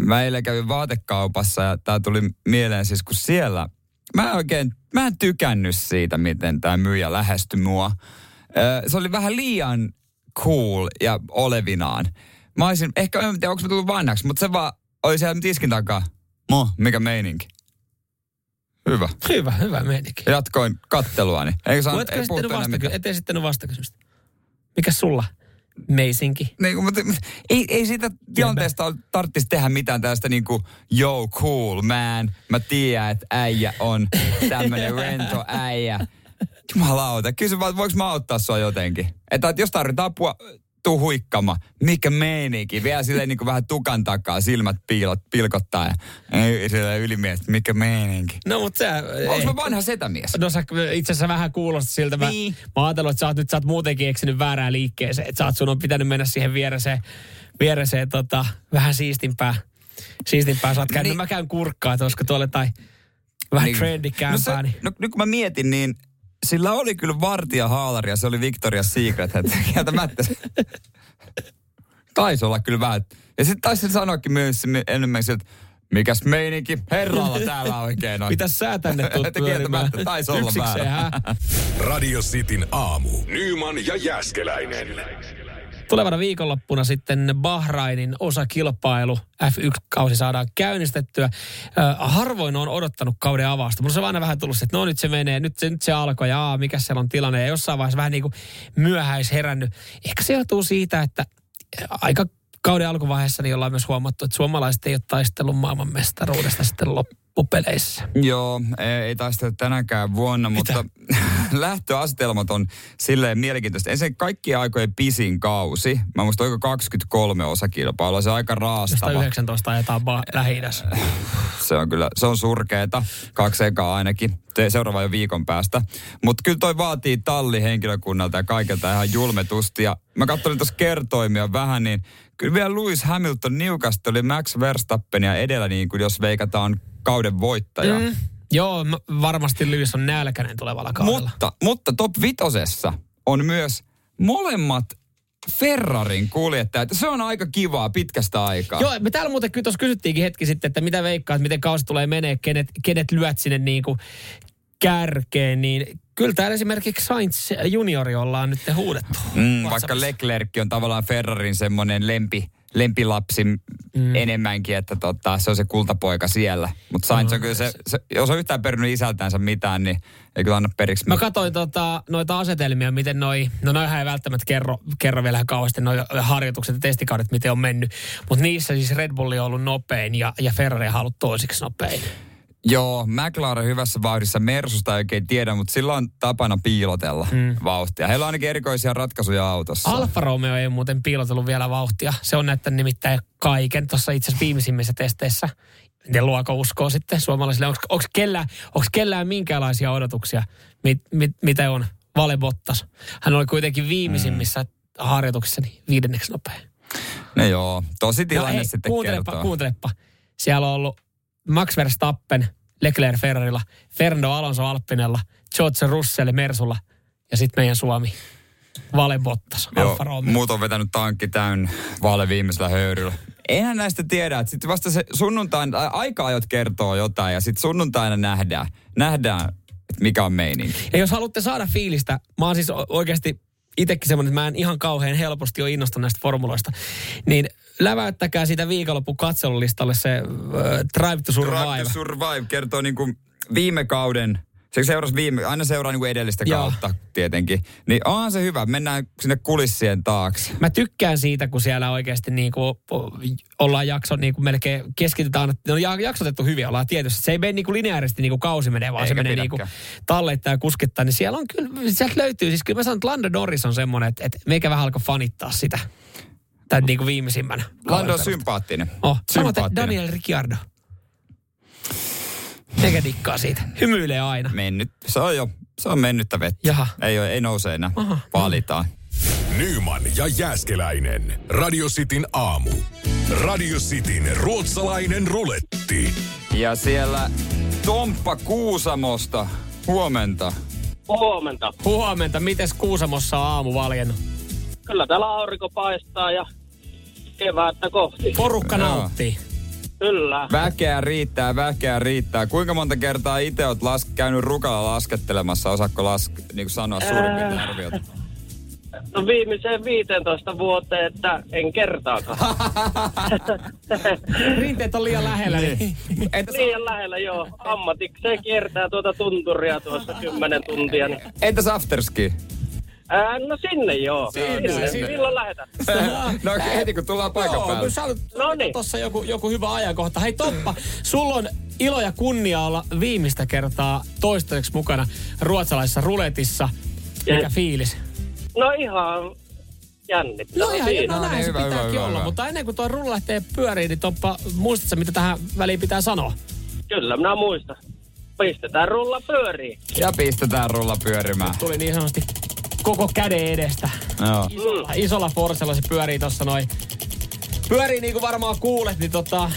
[SPEAKER 3] Mä eilen kävin vaatekaupassa ja tää tuli mieleen siis, kun siellä... Mä en oikein, mä en tykännyt siitä, miten tämä myyjä lähestyi mua. Se oli vähän liian cool ja olevinaan. Mä olisin, ehkä en tiedä, onko mä tullut vanhaksi, mutta se vaan oli siellä tiskin takaa. Mo, mikä meininki. Hyvä.
[SPEAKER 2] Hyvä, hyvä meininki.
[SPEAKER 3] Jatkoin katteluani. Eikö saa,
[SPEAKER 2] Oletko
[SPEAKER 3] ei
[SPEAKER 2] vastakysymystä?
[SPEAKER 3] mitään.
[SPEAKER 2] Et esittänyt vastakysymystä. Mikä sulla? Meisinki.
[SPEAKER 3] Niin, mutta ei, ei siitä tilanteesta tarvitsisi tehdä mitään tästä niin kuin, yo, cool man. Mä tiedän, että äijä on tämmönen [LAUGHS] rento äijä. Jumalauta, kysy vaan, voiko mä auttaa sua jotenkin. Että, että jos tarvitaan apua, tuu huikkama. Mikä meininki? Vielä silleen niin kuin vähän tukan takaa, silmät piilot, pilkottaa ja silleen ylimielistä. Mikä meininki?
[SPEAKER 2] No mutta sä...
[SPEAKER 3] Onko mä vanha setämies?
[SPEAKER 2] No sä itse asiassa vähän kuulostat siltä. Mä,
[SPEAKER 3] Niin.
[SPEAKER 2] mä ajatellut, että sä oot nyt sä oot muutenkin eksynyt väärään liikkeeseen. Että sä oot, sun on pitänyt mennä siihen viereseen, viereseen tota, vähän siistimpää. Siistimpää. Sä oot käynyt,
[SPEAKER 3] Niin.
[SPEAKER 2] mä käyn kurkkaa, että olisiko tuolle tai vähän niin. trendikämpää.
[SPEAKER 3] no, se,
[SPEAKER 2] niin.
[SPEAKER 3] no, nyt kun mä mietin, niin sillä oli kyllä vartija haalari ja se oli Victoria's Secret. Että [LAUGHS] kieltämättä se- taisi olla kyllä vähän. Ja sitten taisi sanoakin myös enemmän sieltä, mikäs meininki herralla täällä oikein on.
[SPEAKER 2] Mitäs sä tänne tulet
[SPEAKER 3] Että
[SPEAKER 2] pyörimään?
[SPEAKER 3] kieltämättä taisi olla vähän.
[SPEAKER 2] hä?
[SPEAKER 1] Radio Cityn aamu. Nyman ja Jäskeläinen.
[SPEAKER 2] Tulevana viikonloppuna sitten Bahrainin osakilpailu F1-kausi saadaan käynnistettyä. Ö, harvoin on odottanut kauden avausta. Mulla on aina vähän tullut se, että no nyt se menee, nyt se, nyt se alkoi ja aa, mikä siellä on tilanne. Ja jossain vaiheessa vähän niin kuin myöhäis herännyt. Ehkä se johtuu siitä, että aika kauden alkuvaiheessa niin ollaan myös huomattu, että suomalaiset ei ole taistellut maailmanmestaruudesta sitten loppupeleissä.
[SPEAKER 3] Joo, ei, ei taistella tänäkään vuonna, mutta [LAUGHS] lähtöasetelmat on silleen mielenkiintoista. Ensin kaikkien aikojen pisin kausi. Mä muistan, oiko 23 osakilpailua. Se on aika raastava.
[SPEAKER 2] 19 ajetaan ba- lähi [LAUGHS]
[SPEAKER 3] Se on kyllä, se on surkeeta. Kaksi ekaa ainakin. Seuraava jo viikon päästä. Mutta kyllä toi vaatii talli henkilökunnalta ja kaikilta ihan julmetusti. Ja mä katsoin tuossa kertoimia vähän, niin kyllä vielä Lewis Hamilton niukasti oli Max Verstappenia edellä, niin kuin jos veikataan kauden voittaja. Mm.
[SPEAKER 2] Joo, varmasti Lewis on nälkäinen tulevalla kaudella.
[SPEAKER 3] Mutta, mutta top vitosessa on myös molemmat Ferrarin kuljettajat. Se on aika kivaa pitkästä aikaa.
[SPEAKER 2] Joo, me täällä muuten kyllä tuossa kysyttiinkin hetki sitten, että mitä veikkaat, miten kausi tulee menee, kenet, kenet lyöt sinne niin kuin kärkeen, niin kyllä täällä esimerkiksi Sainz juniori ollaan nyt huudettu.
[SPEAKER 3] Mm, vaikka Leclerc on tavallaan Ferrarin semmoinen lempi, lempilapsi mm. enemmänkin, että tota, se on se kultapoika siellä. Mutta Sainz on kyllä se, se, jos on yhtään perinyt isältänsä mitään, niin ei kyllä anna periksi.
[SPEAKER 2] Mä katsoin tota, noita asetelmia, miten noi, no noihän ei välttämättä kerro, kerro vielä kauheasti noi harjoitukset ja testikaudet, miten on mennyt. Mutta niissä siis Red Bulli on ollut nopein ja, ja Ferrari on ollut toisiksi nopein.
[SPEAKER 3] Joo, McLaren hyvässä vauhdissa. Mersusta ei oikein tiedä, mutta sillä on tapana piilotella mm. vauhtia. Heillä on ainakin erikoisia ratkaisuja autossa.
[SPEAKER 2] Alfa Romeo ei muuten piilotellut vielä vauhtia. Se on näyttänyt nimittäin kaiken tuossa itse asiassa viimeisimmissä testeissä. Miten luoko uskoo sitten suomalaisille? Onko kellään, onks kellään minkäänlaisia odotuksia, mit, mit, mitä on Vale Bottas? Hän oli kuitenkin viimeisimmissä mm. harjoituksissa niin viidenneksi nopea.
[SPEAKER 3] No joo, tosi tilanne
[SPEAKER 2] no hei,
[SPEAKER 3] sitten
[SPEAKER 2] kuuntelepa,
[SPEAKER 3] kertoo.
[SPEAKER 2] kuuntelepa. Siellä on ollut Max Verstappen Leclerc Ferrarilla, Fernando Alonso Alppinella, George Russell Mersulla ja sitten meidän Suomi. Vale Bottas, Alfa Romeo.
[SPEAKER 3] muut on vetänyt tankki täynnä vaale viimeisellä höyryllä. Eihän näistä tiedä, että sitten vasta se sunnuntain, aika-ajot kertoo jotain ja sitten sunnuntaina nähdään, nähdään, mikä on meininki.
[SPEAKER 2] Ja jos haluatte saada fiilistä, mä oon siis oikeasti itsekin semmoinen, että mä en ihan kauhean helposti ole innostunut näistä formuloista, niin läväyttäkää siitä viikonlopun katselulistalle se uh, Drive to Survive.
[SPEAKER 3] Drive to Survive kertoo niin kuin viime kauden, se seurasi viime, aina seuraa niin kuin edellistä
[SPEAKER 2] Joo.
[SPEAKER 3] kautta tietenkin. Niin onhan se hyvä, mennään sinne kulissien taakse.
[SPEAKER 2] Mä tykkään siitä, kun siellä oikeasti niin kuin ollaan jakso niin kuin melkein keskitytään, että on ja- jaksotettu hyvin, ollaan tietysti. Se ei mene niin kuin lineaarisesti niin kuin kausi menee, vaan se
[SPEAKER 3] Eikä
[SPEAKER 2] menee niin kuin talleittaa ja kuskittaa. Niin siellä on kyllä, sieltä löytyy, siis kyllä mä sanon, että Lando Norris on semmoinen, että, että meikä vähän alkoi fanittaa sitä. Tämän niin kuin viimeisimmän.
[SPEAKER 3] Lando on sympaattinen.
[SPEAKER 2] Oh, samaten
[SPEAKER 3] sympaattinen.
[SPEAKER 2] Daniel Ricciardo. Eikä dikkaa siitä. Hymyilee aina.
[SPEAKER 3] Mennyt, se on jo, se on mennyttä vettä.
[SPEAKER 2] Jaha.
[SPEAKER 3] Ei, ole- ei nouse enää,
[SPEAKER 2] Aha.
[SPEAKER 3] valitaan.
[SPEAKER 1] Nyman ja Jääskeläinen. Radio Cityn aamu. Radio Cityn ruotsalainen ruletti.
[SPEAKER 3] Ja siellä Tomppa Kuusamosta, huomenta.
[SPEAKER 5] Huomenta.
[SPEAKER 2] Huomenta. Mites Kuusamossa on aamu valjennut?
[SPEAKER 5] Kyllä täällä aurinko paistaa ja kevättä kohti.
[SPEAKER 2] Porukka
[SPEAKER 3] Joo.
[SPEAKER 2] nauttii.
[SPEAKER 5] Kyllä.
[SPEAKER 3] Väkeä riittää, väkeä riittää. Kuinka monta kertaa itse oot las, käynyt rukalla laskettelemassa? Osaatko las, niin kuin sanoa suurin piirtein arviota?
[SPEAKER 5] No viimeiseen 15 vuoteen, että en kertaakaan. [LAUGHS]
[SPEAKER 2] Rinteet on liian lähellä. Niin. [LAUGHS]
[SPEAKER 3] Entä,
[SPEAKER 5] Liian lähellä joo. Ammatikseen kiertää tuota tunturia tuossa 10 tuntia. Niin.
[SPEAKER 3] entäs afterski?
[SPEAKER 5] Ää, no sinne joo.
[SPEAKER 2] Sinne, sinne.
[SPEAKER 5] Milloin lähetät? [LAUGHS]
[SPEAKER 3] no heti kun tullaan paikan
[SPEAKER 2] Joo,
[SPEAKER 3] päälle.
[SPEAKER 2] sä olet
[SPEAKER 5] Noniin.
[SPEAKER 2] tossa joku, joku hyvä ajankohta. Hei Toppa, sulla on ilo ja kunnia olla viimeistä kertaa toistaiseksi mukana ruotsalaisessa ruletissa. Mikä
[SPEAKER 5] Yes.
[SPEAKER 2] fiilis?
[SPEAKER 5] No ihan jännittävä.
[SPEAKER 2] No ihan,
[SPEAKER 5] siinä.
[SPEAKER 2] no näin
[SPEAKER 3] niin,
[SPEAKER 2] se
[SPEAKER 3] hyvä,
[SPEAKER 2] pitääkin
[SPEAKER 3] hyvä,
[SPEAKER 2] olla.
[SPEAKER 3] hyvä.
[SPEAKER 2] Mutta ennen kuin tuo rulla lähtee pyöriin, niin Toppa, muistatko mitä tähän väliin pitää sanoa?
[SPEAKER 5] Kyllä, minä muistan. Pistetään rulla pyöriin.
[SPEAKER 3] Ja pistetään rulla pyörimään.
[SPEAKER 2] Tuli niin sanotusti koko käden edestä.
[SPEAKER 3] Joo.
[SPEAKER 2] Isolla, isolla Forcella se pyörii tossa noin. Pyörii niin kuin varmaan kuulet, niin tota,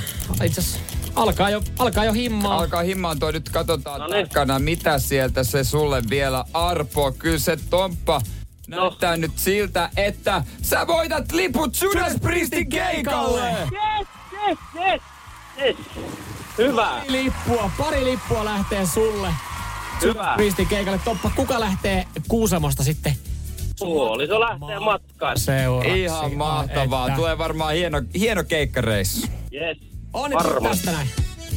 [SPEAKER 2] itse alkaa jo, alkaa jo himmaa.
[SPEAKER 3] Alkaa himmaantua. Nyt katsotaan
[SPEAKER 5] No niin.
[SPEAKER 3] takana, mitä sieltä se sulle vielä arpoo. Kyllä se Tomppa näyttää nyt siltä, että sä voitat liput Judas Priestin keikalle!
[SPEAKER 5] Yes, yes, yes, yes. Hyvä,
[SPEAKER 2] Pari lippua, pari lippua lähtee sulle.
[SPEAKER 5] Hyvä.
[SPEAKER 2] Ristin keikalle. Toppa, kuka lähtee Kuusamosta sitten
[SPEAKER 9] Puoliso lähtee matkaan.
[SPEAKER 2] Seuraavaksi.
[SPEAKER 3] Ihan mahtavaa.
[SPEAKER 2] Että-
[SPEAKER 3] Tulee varmaan hieno, hieno keikkareissu.
[SPEAKER 9] Yes. Varmasti.
[SPEAKER 2] tästä näin.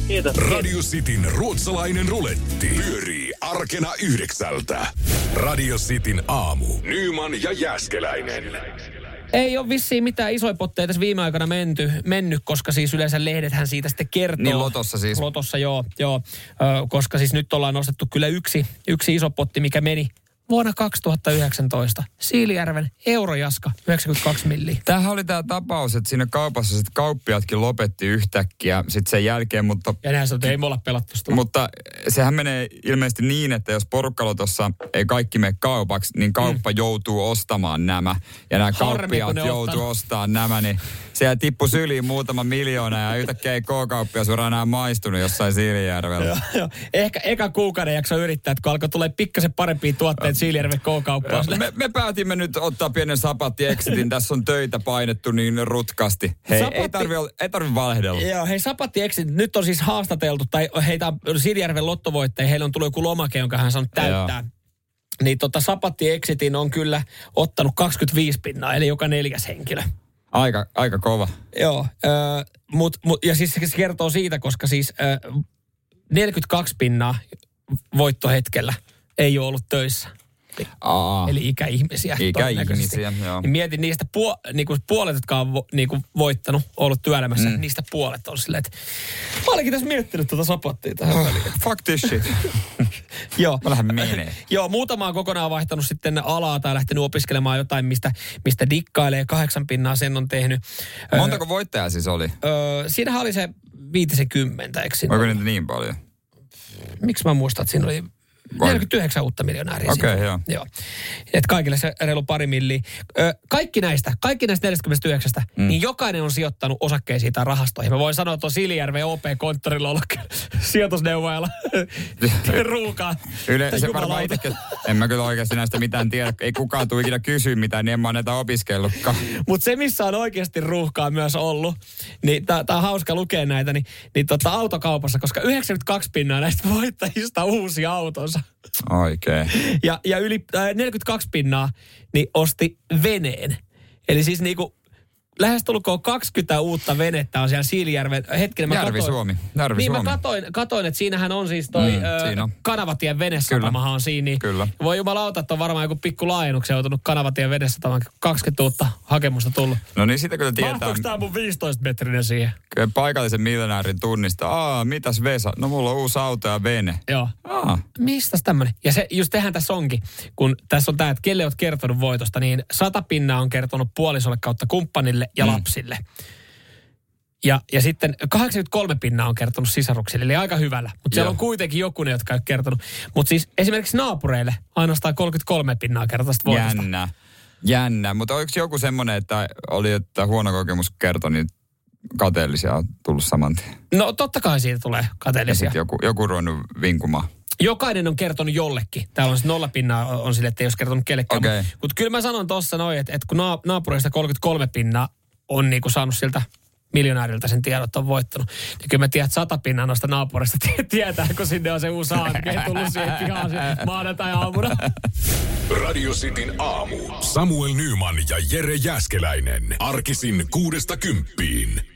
[SPEAKER 9] Kiitos.
[SPEAKER 1] Radio Cityn ruotsalainen ruletti pyörii arkena yhdeksältä. Radio Cityn aamu. Nyman ja Jäskeläinen.
[SPEAKER 2] Ei ole vissiin mitään isoja potteja tässä viime aikoina menty, mennyt, koska siis yleensä lehdethän siitä sitten kertoo.
[SPEAKER 3] Niin Lotossa siis.
[SPEAKER 2] Lotossa, joo, joo. Ö, koska siis nyt ollaan nostettu kyllä yksi, yksi iso potti, mikä meni vuonna 2019. Siilijärven Eurojaska, 92 milliä.
[SPEAKER 3] Tämähän oli tämä tapaus, että siinä kaupassa sit kauppiatkin lopetti yhtäkkiä sitten sen jälkeen, mutta
[SPEAKER 2] Ja nehän sanoi, että ei me olla pelattu sitä.
[SPEAKER 3] Mutta sehän menee ilmeisesti niin, että jos porukkalotossa ei kaikki mene kaupaksi, niin kauppa mm. joutuu ostamaan nämä. Ja nämä
[SPEAKER 2] Harmi, ne
[SPEAKER 3] joutuu ostamaan nämä, niin siellä tippu syliin muutama miljoona ja yhtäkkiä ei K-kauppiasura enää maistunut jossain Siilijärvellä.
[SPEAKER 2] Joo. Ehkä eka kuukauden jakso yrittää, että kun alkoi tulee pikkasen parempia tuotteita Siilijärven K-kauppaan.
[SPEAKER 3] Me, me päätimme nyt ottaa pienen sapatti-exitin. [LAUGHS] Tässä on töitä painettu niin rutkasti. Hei,
[SPEAKER 2] Sapatti-
[SPEAKER 3] ei tarvi, ei tarvi valehdella.
[SPEAKER 2] Joo, hei Sapatti Exit, nyt on siis haastateltu, tai heitä on Siilijärven lottovoittaja, heillä on tullut joku lomake, jonka hän saanut täyttää. Niin tota Sapatti Exitin on kyllä ottanut 25 pinnaa, eli joka neljäs henkilö.
[SPEAKER 3] Aika, aika kova.
[SPEAKER 2] Joo, äh, mut, mut, ja siis se kertoo siitä, koska siis äh, 42 pinnaa voittohetkellä ei ole ollut töissä.
[SPEAKER 3] Aa.
[SPEAKER 2] Eli ikäihmisiä.
[SPEAKER 3] Ikäihmisiä, joo.
[SPEAKER 2] Niin mietin niistä puo, niinku puolet, jotka on vo, niinku voittanut, ollut työelämässä, mm. niistä puolet on silleen, että mä olinkin tässä miettinyt tuota sapattia tähän väliin.
[SPEAKER 3] Fuck this shit. [LAUGHS]
[SPEAKER 2] Joo.
[SPEAKER 3] Mä lähden menee. [LAUGHS]
[SPEAKER 2] Joo, muutama on kokonaan vaihtanut sitten alaa tai lähtenyt opiskelemaan jotain, mistä, mistä dikkailee. Kahdeksan pinnaa sen on tehnyt. Ö,
[SPEAKER 3] Montako voittajaa siis oli?
[SPEAKER 2] Ö, siinähän oli se viitisen kymmentä, eikö siinä
[SPEAKER 3] Oliko
[SPEAKER 2] ollut?
[SPEAKER 3] niitä niin paljon?
[SPEAKER 2] Miksi mä muistan, että siinä oli
[SPEAKER 3] Vai-
[SPEAKER 2] 49 uutta miljonääriä.
[SPEAKER 3] Okei,
[SPEAKER 2] siinä.
[SPEAKER 3] joo.
[SPEAKER 2] joo. Et kaikille se reilu pari milliä. Ö, kaikki näistä, kaikki näistä 49, mm. niin jokainen on sijoittanut osakkeisiin tai rahastoihin. Mä voin sanoa, että on Siilijärven OP-konttorilla ollut sijoitusneuvojalla [LAUGHS] ruukaa.
[SPEAKER 3] Yle, se
[SPEAKER 2] Jumalauta.
[SPEAKER 3] varmaan itsekin, en mä kyllä oikeasti näistä mitään tiedä. Ei kukaan tule ikinä kysyä mitään, niin en mä ole näitä opiskellutkaan.
[SPEAKER 2] Mutta se, missä on oikeasti ruuhkaa myös ollut, niin tämä on hauska lukea näitä, niin, niin tota autokaupassa, koska 92 pinnaa näistä voittajista uusi autonsa.
[SPEAKER 3] Oikein.
[SPEAKER 2] Ja, ja yli äh, 42 pinnaa niin osti veneen. Eli siis niinku lähestulkoon 20 uutta venettä on siellä Siilijärven. Hetkinen, mä
[SPEAKER 3] Järvi
[SPEAKER 2] katoin,
[SPEAKER 3] Suomi. Järvi
[SPEAKER 2] niin
[SPEAKER 3] Suomi.
[SPEAKER 2] mä katoin, katoin, että siinähän on siis toi
[SPEAKER 3] Mm,
[SPEAKER 2] ö,
[SPEAKER 3] siinä on.
[SPEAKER 2] Kanavatien venesatamahan on siinä. Niin
[SPEAKER 3] Kyllä.
[SPEAKER 2] Voi jumalauta, että on varmaan joku pikku laajennuksen joutunut Kanavatien venesatamaan. 20 uutta hakemusta tullut.
[SPEAKER 3] No niin, sitä kyllä tietää.
[SPEAKER 2] Mahtuuko tää mun 15 metrinen siihen?
[SPEAKER 3] Kyllä paikallisen miljonäärin tunnista. Aa, mitäs Vesa? No mulla on uusi auto ja vene.
[SPEAKER 2] Joo.
[SPEAKER 3] Aa,
[SPEAKER 2] Mistä tämmönen? Ja se, just tehän tässä onkin, kun tässä on tämä, että kelle oot kertonut voitosta, niin sata pinnaa on kertonut puolisolle kautta kumppanille ja mm. lapsille. Ja, ja sitten 83 pinnaa on kertonut sisaruksille, eli aika hyvällä. Mutta siellä on kuitenkin joku, ne, jotka ei ole kertonut. Mutta siis esimerkiksi naapureille ainoastaan 33 pinnaa kertoo voitosta.
[SPEAKER 3] jännä. Jännä. Mutta oliko joku semmoinen, että oli, että huono kokemus kertoi, niin kateellisia on tullut saman tien.
[SPEAKER 2] No totta kai siitä tulee kateellisia.
[SPEAKER 3] joku, joku ruvennut vinkumaan.
[SPEAKER 2] Jokainen on kertonut jollekin. Täällä on siis nolla pinnaa on sille, että ei olisi kertonut kellekään.
[SPEAKER 3] Okei.
[SPEAKER 2] Mutta mut kyllä mä sanon tuossa noin, että, että kun na- naapureista 33 pinnaa on niinku saanut siltä miljonääriltä sen tiedon, että on voittanut. Niin kyllä mä tiedän, että sata pinnaa noista naapurista [LAUGHS] tie- tietää, kun sinne on se uusi AMG tullut siihen pihaan maanantai-aamuna.
[SPEAKER 1] Radio Cityn aamu. Samuel Nyman ja Jere Jäskeläinen. Arkisin kuudesta kymppiin.